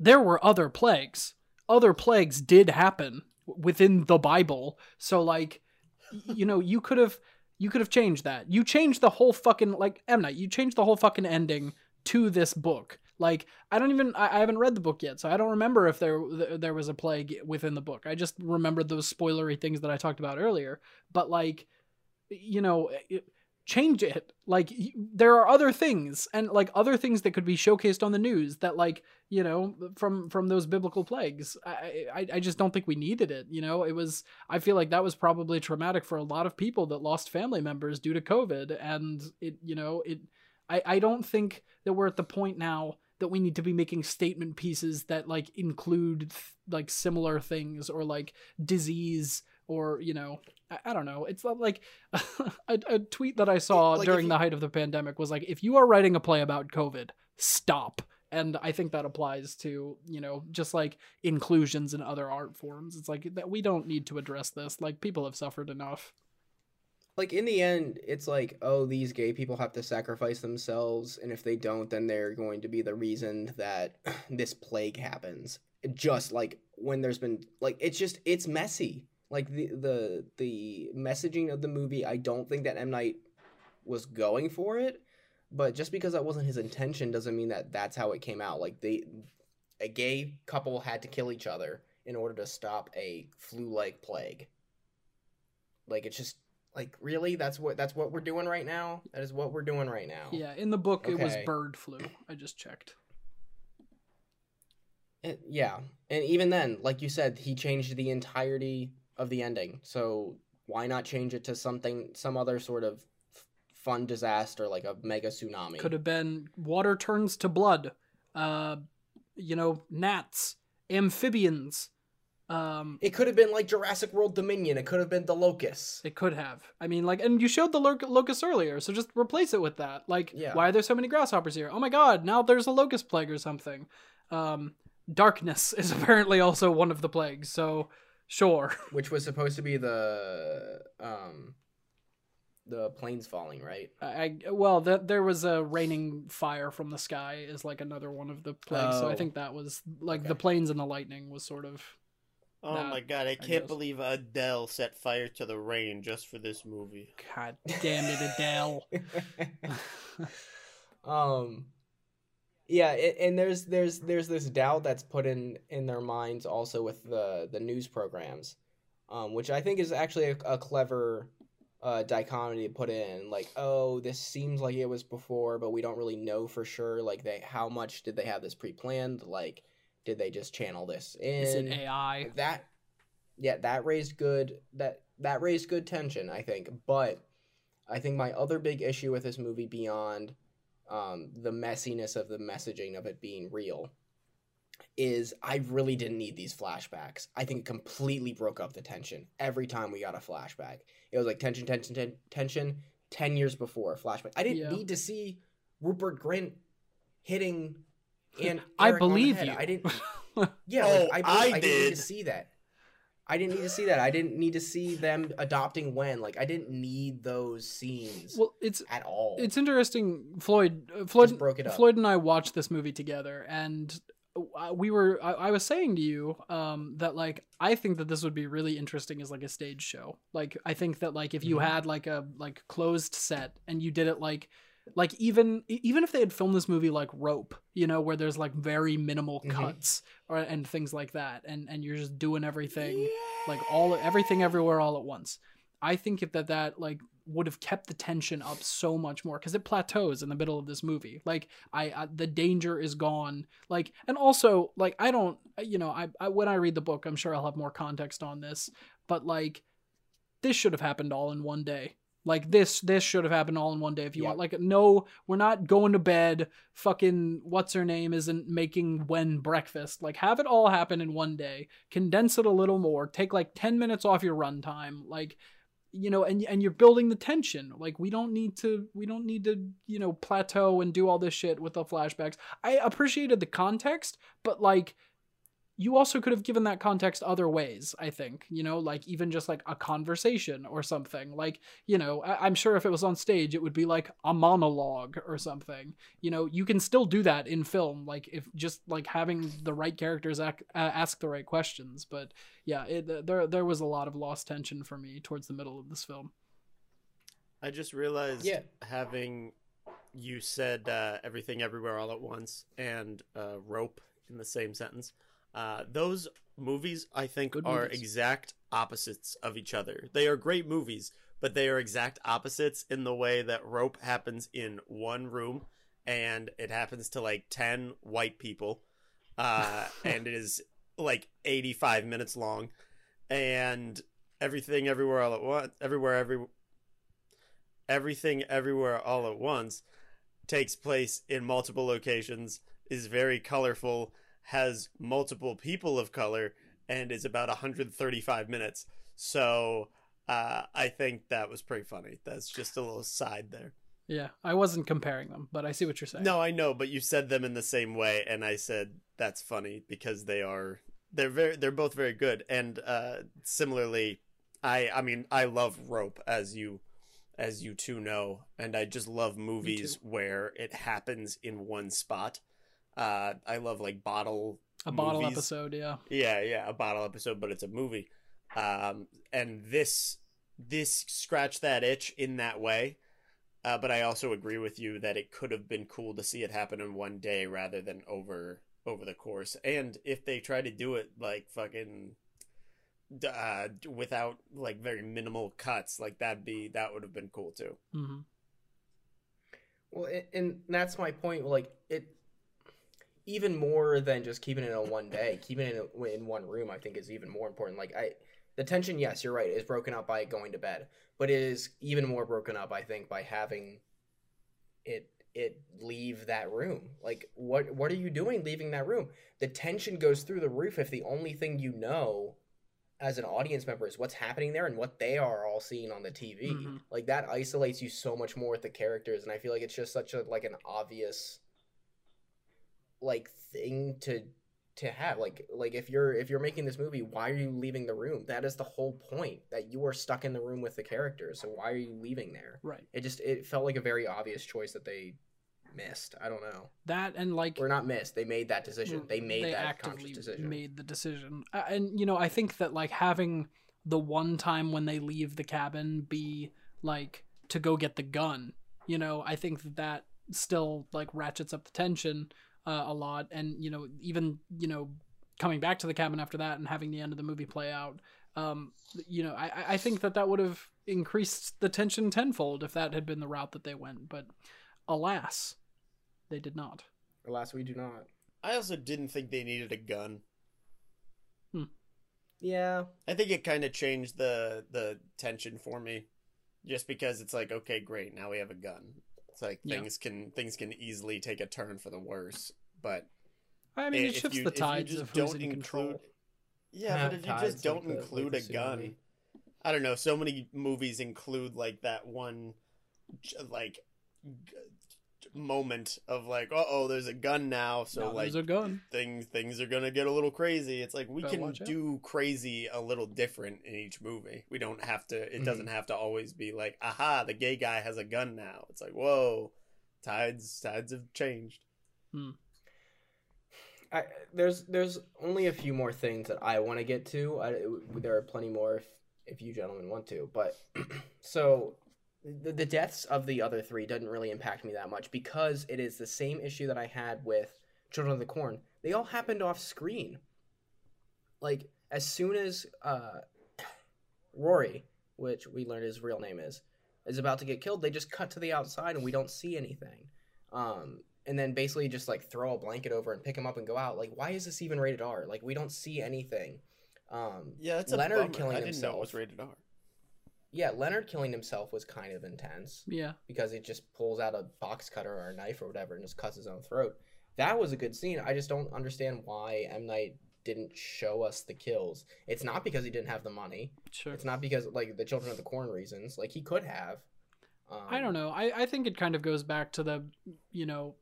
there were other plagues. Other plagues did happen within the Bible, so like you know you could have you could have changed that. You changed the whole fucking like M Night. You changed the whole fucking ending to this book. Like I don't even I, I haven't read the book yet, so I don't remember if there th- there was a plague within the book. I just remembered those spoilery things that I talked about earlier. But like, you know, it, change it. Like there are other things and like other things that could be showcased on the news that like you know from from those biblical plagues. I I, I just don't think we needed it. You know, it was I feel like that was probably traumatic for a lot of people that lost family members due to COVID. And it, you know, it, I, I don't think that we're at the point now that we need to be making statement pieces that like include th- like similar things or like disease or, you know, I, I don't know. It's like a, a tweet that I saw Like, during you- the height of the pandemic was like, if you are writing a play about COVID, stop. And I think that applies to, you know, just like inclusions in other art forms. It's like that we don't need to address this. Like people have suffered enough. like in the end it's like oh these gay people have to sacrifice themselves and if they don't then they're going to be the reason that this plague happens just like when there's been like it's just it's messy like the the the messaging of the movie i don't think that m. Night was going for it but just because that wasn't his intention doesn't mean that that's how it came out. Like they a gay couple had to kill each other in order to stop a flu-like plague. Like it's just like really? That's what that's what we're doing right now? That is what we're doing right now. Yeah, in the book it was bird flu. I just checked. It- yeah. And even then like you said he changed the entirety of the ending so why not change it to something some other sort of f- fun disaster like a mega tsunami Could have been water turns to blood. Uh, you know, gnats, amphibians. Um, it could have been like jurassic world dominion it could have been the locust. it could have. I mean, like, and you showed the lo- locust earlier, so just replace it with that. Like, Yeah. why are there so many grasshoppers here? Oh my god, now there's a locust plague or something. Um, darkness is apparently also one of the plagues, so sure. which was supposed to be the um the planes falling right I, I well, that there was a raining fire from the sky is like another one of the plagues. So I Oh. think that was like Okay. the planes and the lightning was sort of Oh That, my god, I I can't guess. believe Adele set fire to the rain just for this movie. God damn it, Adele. um yeah it, and there's there's there's this doubt that's put in in their minds also with the the news programs um which i think is actually a, a clever uh, dichotomy to put in. Like oh this seems like it was before but we don't really know for sure like they how much did they have this pre-planned? Like did they just channel this in? Is it AI? That yeah that raised good that that raised good tension i think. But i think my other big issue with this movie beyond um, the messiness of the messaging of it being real is i really didn't need these flashbacks i think it completely broke up the tension every time we got a flashback it was like tension tension ten- tension 10 years before flashback i didn't Yeah. need to see rupert grint hitting and I Eric on the believe you. i didn't yeah, Oh, like, I, I believe- I didn't need to see that. I didn't need to see that. I didn't need to see them adopting Wen. Like I didn't need those scenes well, it's at all. it's interesting. Floyd, uh, Floyd, Just broke it up. Floyd and I watched this movie together, and uh, we were. I, I was saying to you um, that like I think that this would be really interesting as like a stage show. Like I think that like if you Mhm. had like a like closed set and you did it like like even even if they had filmed this movie like Rope, you know, where there's like very minimal Mhm. cuts or and things like that, and and you're just doing everything like all everything everywhere all at once. I think if that that like would have kept the tension up so much more because it plateaus in the middle of this movie. Like I, I the danger is gone. Like and also like I don't you know I, I when I read the book I'm sure I'll have more context on this, but like this should have happened all in one day. Like this this should have happened all in one day if you Yeah. want. Like no, we're not going to bed. Fucking what's her name isn't making Wen breakfast. Like have it all happen in one day. Condense it a little more. Take like 10 minutes off your runtime. Like you know and and you're building the tension like we don't need to we don't need to you know plateau and do all this shit with the flashbacks i appreciated the context but like you also could have given that context other ways i think you know like even just like a conversation or something like you know I- i'm sure if it was on stage it would be like a monologue or something you know you can still do that in film like if just like having the right characters ac- uh, ask the right questions but yeah it, there there was a lot of lost tension for me towards the middle of this film I just realized Yeah. having you said uh, everything everywhere all at once and uh, rope in the same sentence. Uh, those movies, I think, Good are movies. exact opposites of each other. They are great movies, but they are exact opposites in the way that rope happens in one room and it happens to like 10 white people. Uh, and it is like 85 minutes long. And everything everywhere all at once, everywhere, every, everything everywhere all at once takes place in multiple locations is very colorful has multiple people of color and is about 135 minutes. So uh, i think that was pretty funny. That's just a little side there. Yeah i wasn't comparing them but i see what you're saying. No i know but you said them in the same way and i said that's funny because they are they're very they're both very good. And uh similarly i i mean i love rope as you as you two know and i just love movies where it happens in one spot uh i love like bottle a bottle episode yeah. Yeah yeah a bottle episode but it's a movie. Um and this this scratched that itch in that way. Uh, but i also agree with you that it could have been cool to see it happen in one day rather than over over the course. And if they try to do it like fucking uh without like very minimal cuts like that'd be that would have been cool too. Hmm Well, a- and that's my point. Like it, even more than just keeping it in one day, keeping it in, in one room, I think is even more important. Like I, the tension, yes, you're right, is broken up by going to bed, but it is even more broken up, I think, by having it it leave that room. Like what what are you doing leaving that room? The tension goes through the roof if the only thing you know as an audience member is what's happening there and what they are all seeing on the TV. Mhm. Like that isolates you so much more with the characters and I feel like it's just such a like an obvious like thing to to have like like if you're if you're making this movie why are you leaving the room? That is the whole point that you are stuck in the room with the characters so why are you leaving there? Right. It just it felt like a very obvious choice that they missed. I don't know. That and like or not missed they made that decision. Mm, they made that actively conscious decision. made the decision. And you know i think that like having the one time when they leave the cabin be like to go get the gun you know i think that that still like ratchets up the tension uh, a lot and you know even you know coming back to the cabin after that and having the end of the movie play out Um, you know, I I think that that would have increased the tension tenfold if that had been the route that they went. But alas, they did not. Alas, we do not. I also didn't think they needed a gun. Yeah. I think it kind of changed the the tension for me, just because it's like, okay, great, now we have a gun. It's like Yeah. things can things can easily take a turn for the worse. But I mean, i- it if shifts you- the if you tides just of who's don't in control. include- Yeah, Yeah, but if you just don't like the- like include the a tsunami. gun, I don't know. So many movies include like that one, like, g- moment of like, uh oh, there's a gun now, so Now like there's a gun. things things are gonna get a little crazy. It's like we Better can watch out. do crazy a little different in each movie. We don't have to. It Mhm. doesn't have to always be like, aha, the gay guy has a gun now. It's like, whoa, tides tides have changed. I, there's there's only a few more things that I want to get to. I, there are plenty more if, if you gentlemen want to. But so the, the deaths of the other three doesn't really impact me that much because it is the same issue that I had with Children of the Corn. They all happened off screen. Like as soon as uh, Rory, which we learned his real name is, is about to get killed, they just cut to the outside and we don't see anything. Um, and then basically just like throw a blanket over and pick him up and go out. Like, why is this even rated R? Like, we don't see anything. Um, Yeah, that's a Leonard bummer. killing I didn't know it was rated R. yeah, Leonard killing himself was kind of intense Yeah. because he just pulls out a box cutter or a knife or whatever and just cuts his own throat. That was a good scene. I just don't understand why M Night didn't show us the kills. It's not because he didn't have the money. Sure. It's not because like the Children of the Corn reasons. Like he could have. Um, I don't know. I, I think it kind of goes back to the, you know,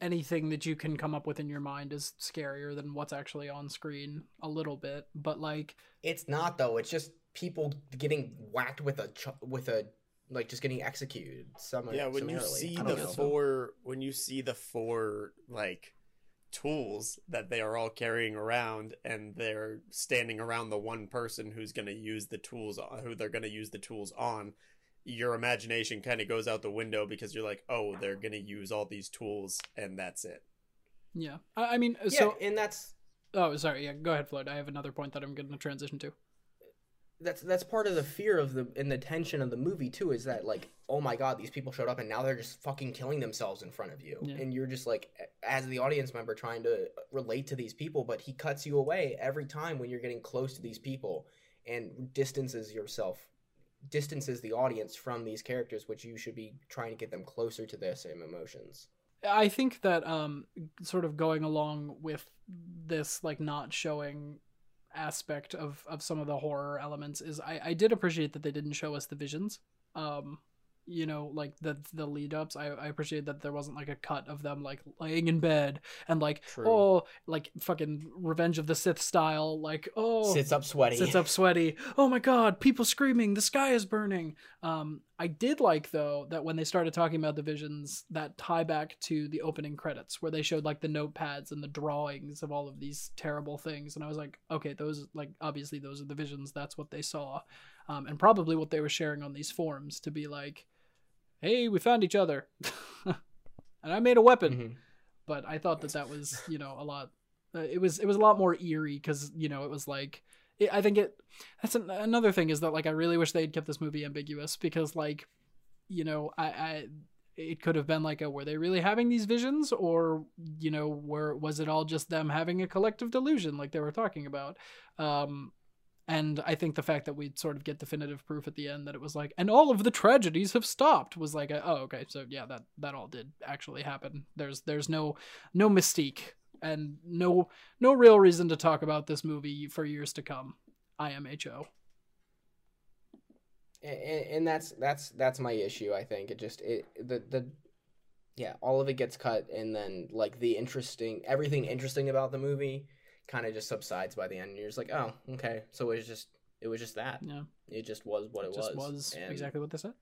anything that you can come up with in your mind is scarier than what's actually on screen a little bit. But like, It's not though. It's just people getting whacked with a ch- with a like just getting executed. Summa- Yeah, when you see the know. four, when you see the four like tools that they are all carrying around, and they're standing around the one person who's going to use the tools, uh, who they're going to use the tools on, your imagination kind of goes out the window because you're like, oh, they're going to use all these tools, and that's it. yeah. I, I mean, yeah, so and that's oh, sorry. Yeah, go ahead, Floyd. I have another point that I'm going to transition to. That's that's part of the fear of the and the tension of the movie too is that like oh my god these people showed up and now they're just fucking killing themselves in front of you Yeah. and you're just like as the audience member trying to relate to these people but he cuts you away every time when you're getting close to these people and distances yourself distances the audience from these characters which you should be trying to get them closer to their same emotions I think that um sort of going along with this like not showing aspect of of some of the horror elements is I I did appreciate that they didn't show us the visions. Um you know like the the lead ups I, I appreciate that there wasn't like a cut of them like laying in bed and like True. oh like fucking revenge of the sith style like oh sits up sweaty sits up sweaty. Oh my god, people screaming, the sky is burning. Um, I did like though that when they started talking about the visions, that tie back to the opening credits where they showed like the notepads and the drawings of all of these terrible things, and I was like, okay, those like obviously those are the visions. That's what they saw, um, and probably what they were sharing on these forums to be like, hey, we found each other, and I made a weapon Mhm. but I thought that that was you know a lot. Uh, it was it was a lot more eerie because you know it was like it, I think it. That's an, another thing is that like I really wish they'd kept this movie ambiguous because like you know I. I it could have been like a were they really having these visions or you know were was it all just them having a collective delusion like they were talking about um and i think the fact that we'd sort of get definitive proof at the end that it was like and all of the tragedies have stopped was like a, oh okay so yeah that that all did actually happen. There's there's no no mystique and no no real reason to talk about this movie for years to come. Imho and, and that's that's that's my issue i think. It just it the the yeah all of it gets cut and then like the interesting everything interesting about the movie kind of just subsides by the end and you're just like oh okay. So it was just it was just that. Yeah. It just was what it, just was was and, exactly what they said?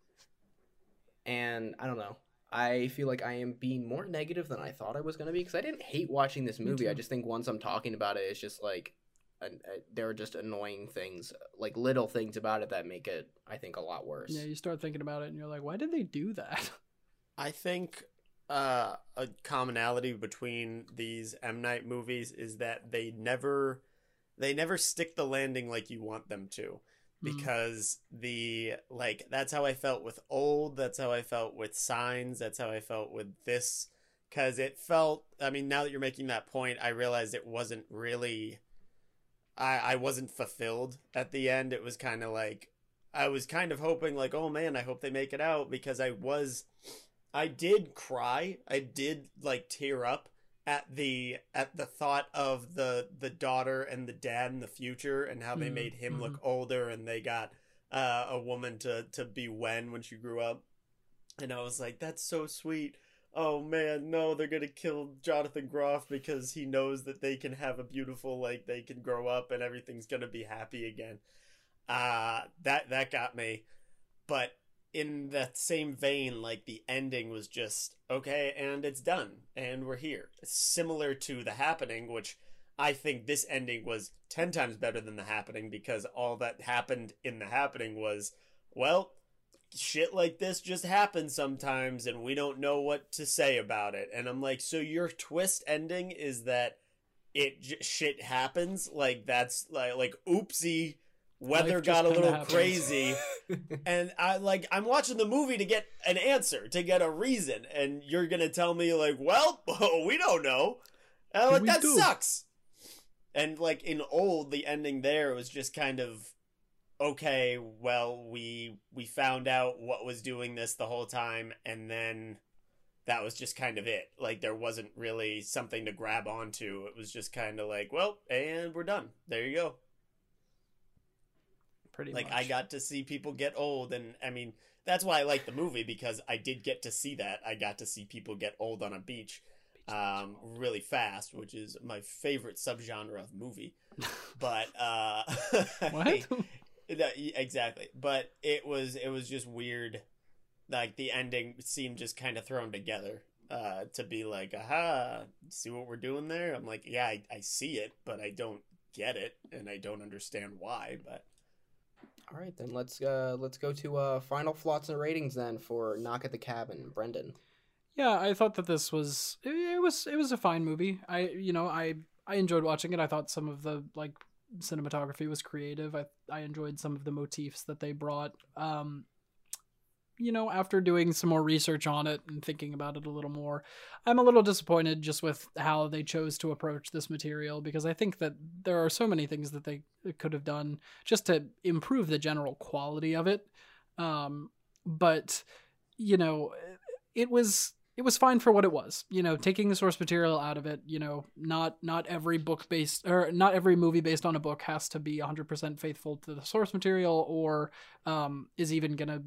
And i don't know. I feel like i am being more negative than i thought i was going to be because i didn't hate watching this movie. I just think once i'm talking about it it's just like an, uh, there are just annoying things like little things about it that make it i think a lot worse. Yeah you start thinking about it and you're like why did they do that? I think uh, a commonality between these M Night movies is that they never they never stick the landing like you want them to Mm. because the like that's how I felt with old that's how I felt with signs that's how I felt with this cuz it felt I mean now that you're making that point I realized it wasn't really I I wasn't fulfilled at the end it was kind of like I was kind of hoping like oh man I hope they make it out because I was I did cry. I did like tear up at the at the thought of the the daughter and the dad in the future and how they Mm, made him look older and they got uh, a woman to to be Wen when she grew up. And I was like that's so sweet. Oh man no they're gonna kill Jonathan Groff because he knows that they can have a beautiful like they can grow up and everything's gonna be happy again. Uh that that got me. But in that same vein, like the ending was just okay, and it's done, and we're here. Similar to the happening, which I think this ending was ten times better than the happening because all that happened in the happening was, well, shit like this just happens sometimes, and we don't know what to say about it. And I'm like, so your twist ending is that it j- shit happens, like that's like like oopsie. Weather Life got a little crazy and I like I'm watching the movie to get an answer, to get a reason, and you're gonna tell me like, well, oh, we don't know. And I'm like that do. sucks. And like in old, the ending there was just kind of okay. Well, we we found out what was doing this the whole time, and then that was just kind of it. Like there wasn't really something to grab onto. It was just kind of like, well, and we're done. There you go Pretty like much. I got to see people get old, and I mean that's why I like the movie because I did get to see that. I got to see people get old on a beach, um, really fast, which is my favorite subgenre of movie. But uh, what? exactly. But it was it was just weird. Like the ending seemed just kind of thrown together. Uh, to be like, aha, see what we're doing there? I'm like, yeah, I, I see it, but I don't get it, and I don't understand why. But All right, then let's uh let's go to uh final thoughts and ratings then for Knock at the Cabin, Brendan. Yeah, I thought that this was it, it was it was a fine movie. I you know I I enjoyed watching it. I thought some of the like cinematography was creative. I I enjoyed some of the motifs that they brought. Um, you know, after doing some more research on it and thinking about it a little more, I'm a little disappointed just with how they chose to approach this material because I think that there are so many things that they could have done just to improve the general quality of it. Um, but you know, it was it was fine for what it was. You know, taking the source material out of it. You know, not not every book based or not every movie based on a book has to be 100% faithful to the source material or um, is even gonna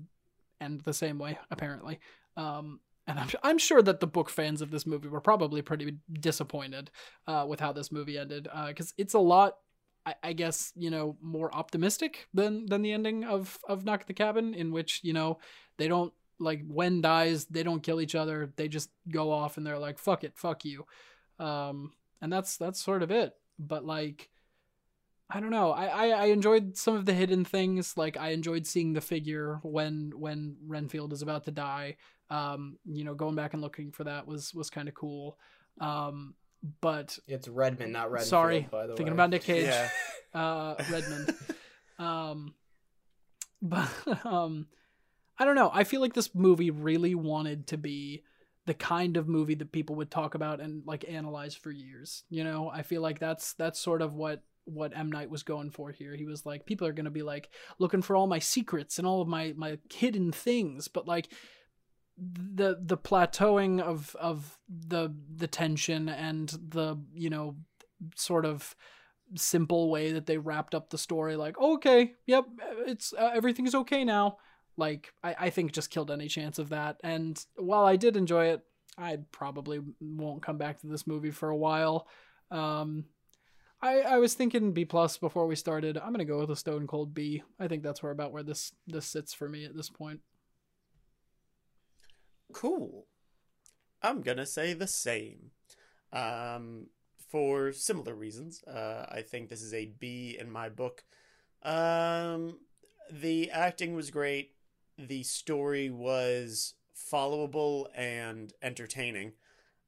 end the same way. Apparently, um, and I'm I'm sure that the book fans of this movie were probably pretty disappointed uh, with how this movie ended because it's a lot. I, I guess you know more optimistic than than the ending of of Knock at the Cabin, in which you know they don't like Wen dies they don't kill each other they just go off and they're like fuck it fuck you um and that's that's sort of it but like i don't know. I, I i enjoyed some of the hidden things like i enjoyed seeing the figure when when renfield is about to die. Um you know going back and looking for that was was kind of cool. Um but It's Redmond, not Redfield. sorry by the thinking way. about Nic Cage. Yeah, uh redmond. Um but um i don't know. I feel like this movie really wanted to be the kind of movie that people would talk about and like analyze for years you know? I feel like that's that's sort of what what M. Night was going for here. He was like, people are gonna be like looking for all my secrets and all of my my hidden things, but like the the plateauing of of the the tension and the you know sort of simple way that they wrapped up the story like okay yep it's uh, everything's okay now like I, I think just killed any chance of that. And while i did enjoy it i probably won't come back to this movie for a while. Um i i was thinking b plus before we started i'm gonna go with a stone cold b i think that's where about where this this sits for me at this point cool. I'm gonna say the same. Um, for similar reasons. Uh, I think this is a B in my book. Um, the acting was great. The story was followable and entertaining.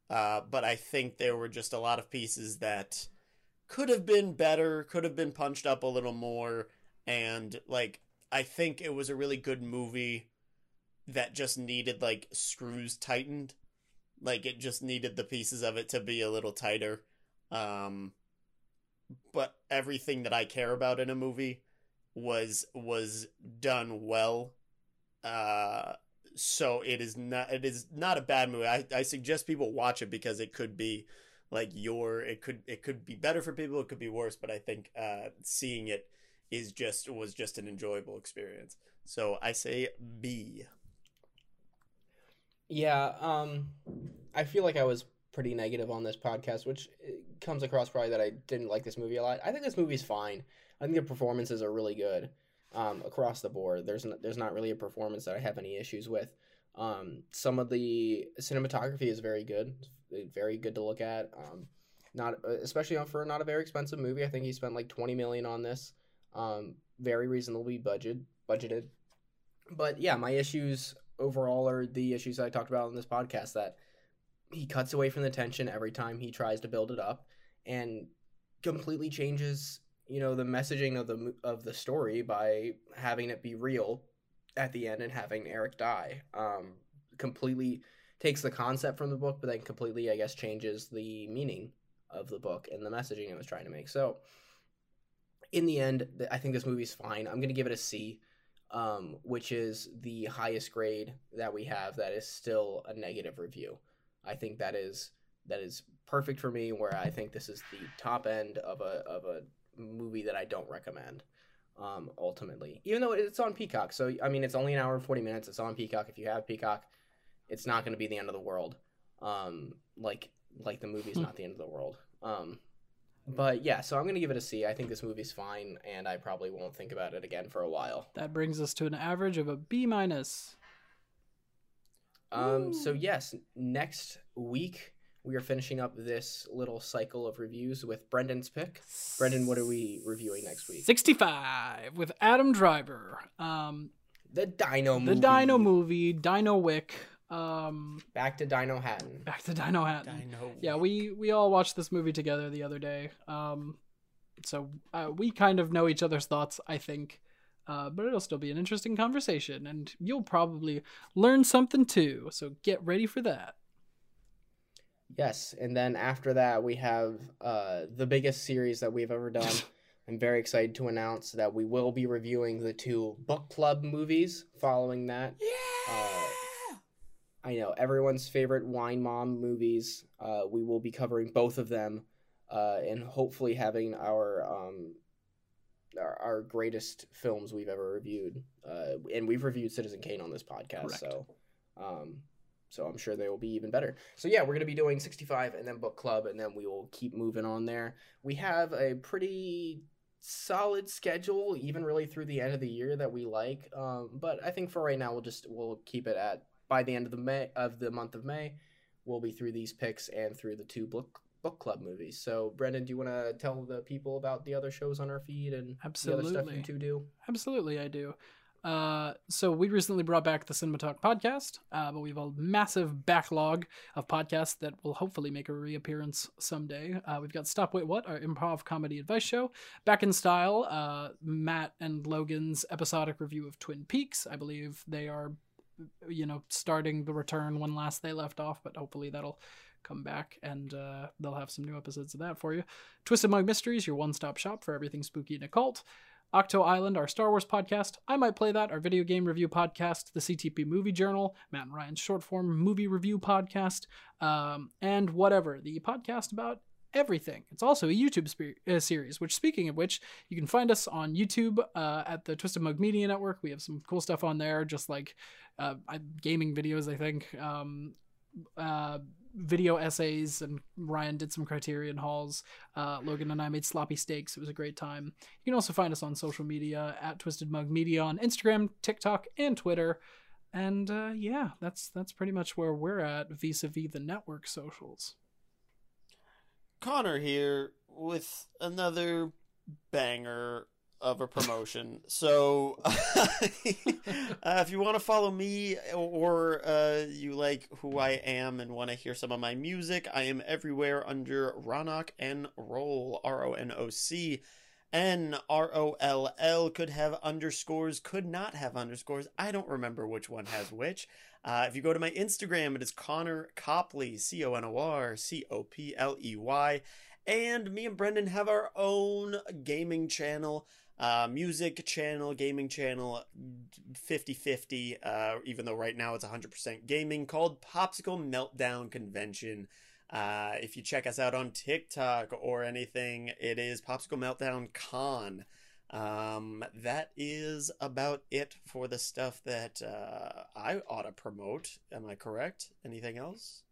Uh, but I think there were just a lot of pieces that could have been better, could have been punched up a little more, and like I think it was a really good movie that just needed like screws tightened. Like it just needed the pieces of it to be a little tighter. Um but everything that I care about in a movie was was done well. Uh so it is not it is not a bad movie. I, I suggest people watch it because it could be like your it could it could be better for people, it could be worse, but I think uh seeing it is just was just an enjoyable experience. So I say B. Yeah, um, I feel like I was pretty negative on this podcast, which comes across probably that I didn't like this movie a lot. I think this movie's fine. I think the performances are really good um, across the board. There's n- there's not really a performance that I have any issues with. Um, some of the cinematography is very good, very good to look at. Um, not uh, especially for not a very expensive movie. I think he spent like twenty million on this. Um, very reasonably budget budgeted. But yeah, my issues overall are the issues I talked about in this podcast that he cuts away from the tension every time he tries to build it up and completely changes you know the messaging of the of the story by having it be real at the end and having Eric die um completely takes the concept from the book but then completely I guess changes the meaning of the book and the messaging it was trying to make so in the end I think this movie's fine I'm going to give it a C um, which is the highest grade that we have that is still a negative review. I think that is that is perfect for me where I think this is the top end of a of a movie that I don't recommend. Um, ultimately, even though it's on Peacock, so I mean it's only an hour and forty minutes. It's on Peacock. If you have Peacock, it's not going to be the end of the world. Um, like like the movie's Hmm. not the end of the world. Um, but yeah, so I'm gonna give it a C. I think this movie's fine, and I probably won't think about it again for a while. That brings us to an average of a B minus. Um, so yes, next week we are finishing up this little cycle of reviews with Brendan's pick. Brendan, what are we reviewing next week? 65 with Adam Driver. Um, The Dino movie. the. Dino movie, Dino Wick. Um, Back to Dino Hatton. back to Dino Hatton. I know. Yeah, we we all watched this movie together the other day. Um, so uh, we kind of know each other's thoughts, I think. Uh, but it'll still be an interesting conversation, and you'll probably learn something too. So get ready for that. Yes, and then after that we have uh, the biggest series that we've ever done. I'm very excited to announce that we will be reviewing the two book club movies following that. Uh, I know everyone's favorite wine mom movies. Uh, we will be covering both of them, uh, and hopefully having our um, our, our greatest films we've ever reviewed. Uh, and we've reviewed Citizen Kane on this podcast, Correct. so um, so I'm sure they will be even better. So yeah, we're gonna be doing 65 and then book club, and then we will keep moving on there. We have a pretty solid schedule, even really through the end of the year that we like. Um, but I think for right now, we'll just we'll keep it at by the end of the May of the month of May, we'll be through these picks and through the two book book club movies. So Brendan, do you want to tell the people about the other shows on our feed and the other stuff you two do? Absolutely, I do. Uh, so we recently brought back the Cinema Talk podcast, uh, but we have a massive backlog of podcasts that will hopefully make a reappearance someday. Uh, we've got Stop Wait What, our improv comedy advice show, Back in Style, uh, Matt and Logan's episodic review of Twin Peaks. I believe they are, you know, starting the return when last they left off, but hopefully that'll come back and uh, they'll have some new episodes of that for you. Twisted Mug Mysteries, your one-stop shop for everything spooky and occult. Octo Island, our Star Wars podcast. I Might Play That, our video game review podcast. The CTP Movie Journal, Matt and Ryan's short form movie review podcast. Um, and whatever, the podcast about everything. It's also a YouTube spe- uh, series, which, speaking of which, you can find us on YouTube uh, at the Twisted Mug Media Network. We have some cool stuff on there, just like uh, gaming videos, I think. Um, uh, video essays, and Ryan did some Criterion hauls. Uh, Logan and I made sloppy steaks. It was a great time. You can also find us on social media at Twisted Mug Media on Instagram, TikTok, and Twitter. And uh, yeah, that's that's pretty much where we're at vis-a-vis the network socials. Connor here with another banger of a promotion. So, uh, if you want to follow me or uh, you like who I am and want to hear some of my music, I am everywhere under Ronock and Roll. R O N O C N R O L L. Could have underscores, could not have underscores. I don't remember which one has which. Uh, if you go to my Instagram, it is Connor Copley, C O N O R C O P L E Y. And me and Brendan have our own gaming channel, uh, music channel, gaming channel, 50 50, uh, even though right now it's 100% gaming, called Popsicle Meltdown Convention. Uh, if you check us out on TikTok or anything, it is Popsicle Meltdown Con. Um, that is about it for the stuff that uh, I ought to promote. Am I correct? Anything else?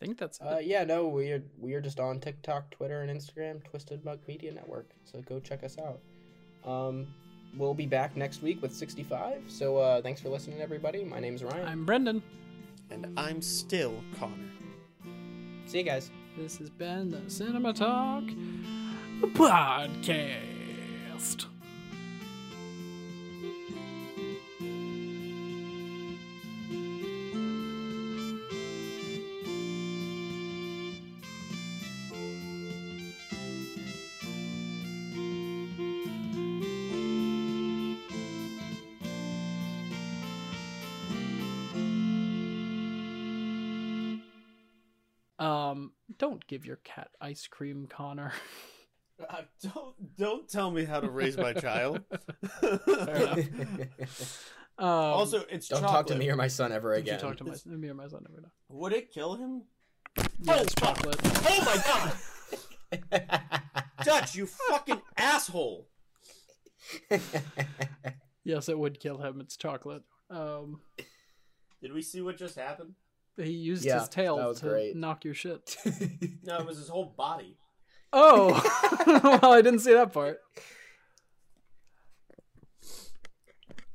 I think that's Uh, yeah, no, we are we are just on TikTok, Twitter, and Instagram, Twisted Mug Media Network. So go check us out. Um, we'll be back next week with 65. So uh, thanks for listening, everybody. My name's Ryan. I'm Brendan. And I'm still Connor. See you guys. This has been the Cinema Talk podcast. Ice cream, Connor. Uh, don't don't tell me how to raise my child. Um, also, it's Don't chocolate. talk to me or my son ever did you again. talk to my, me or my son every day? Would it kill him? Yeah, it's chocolate. Oh my god, Dutch, you fucking asshole! Yes, it would kill him. It's chocolate. Um, Did we see what just happened? He used Yeah, his tail that was to great. knock your shit. No, it was his whole body. Oh, well, I didn't see that part.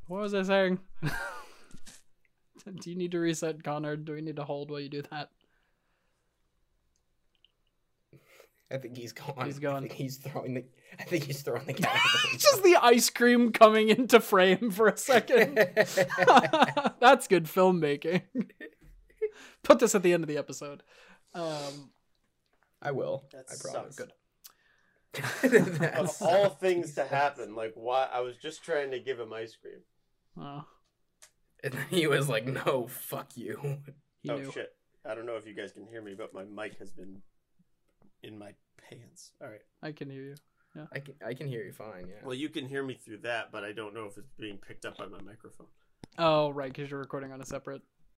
What was I saying? do you need to reset, Connor? Do we need to hold while you do that? I think he's gone. He's gone. I think he's throwing the. I think he's throwing the cat. out the window. Just the ice cream coming into frame for a second. That's good filmmaking. Put this at the end of the episode. Um, I will. That I promise. sucks. Good. Of That's- all things to happen, like why? I was just trying to give him ice cream. oh, And then he was like, "No, fuck you." he oh knew. shit! I don't know if you guys can hear me, but my mic has been in my pants. All right. I can hear you. Yeah, I can I can hear you fine. Yeah. Well, you can hear me through that, but I don't know if it's being picked up by my microphone. Oh, right, because you're recording on a separate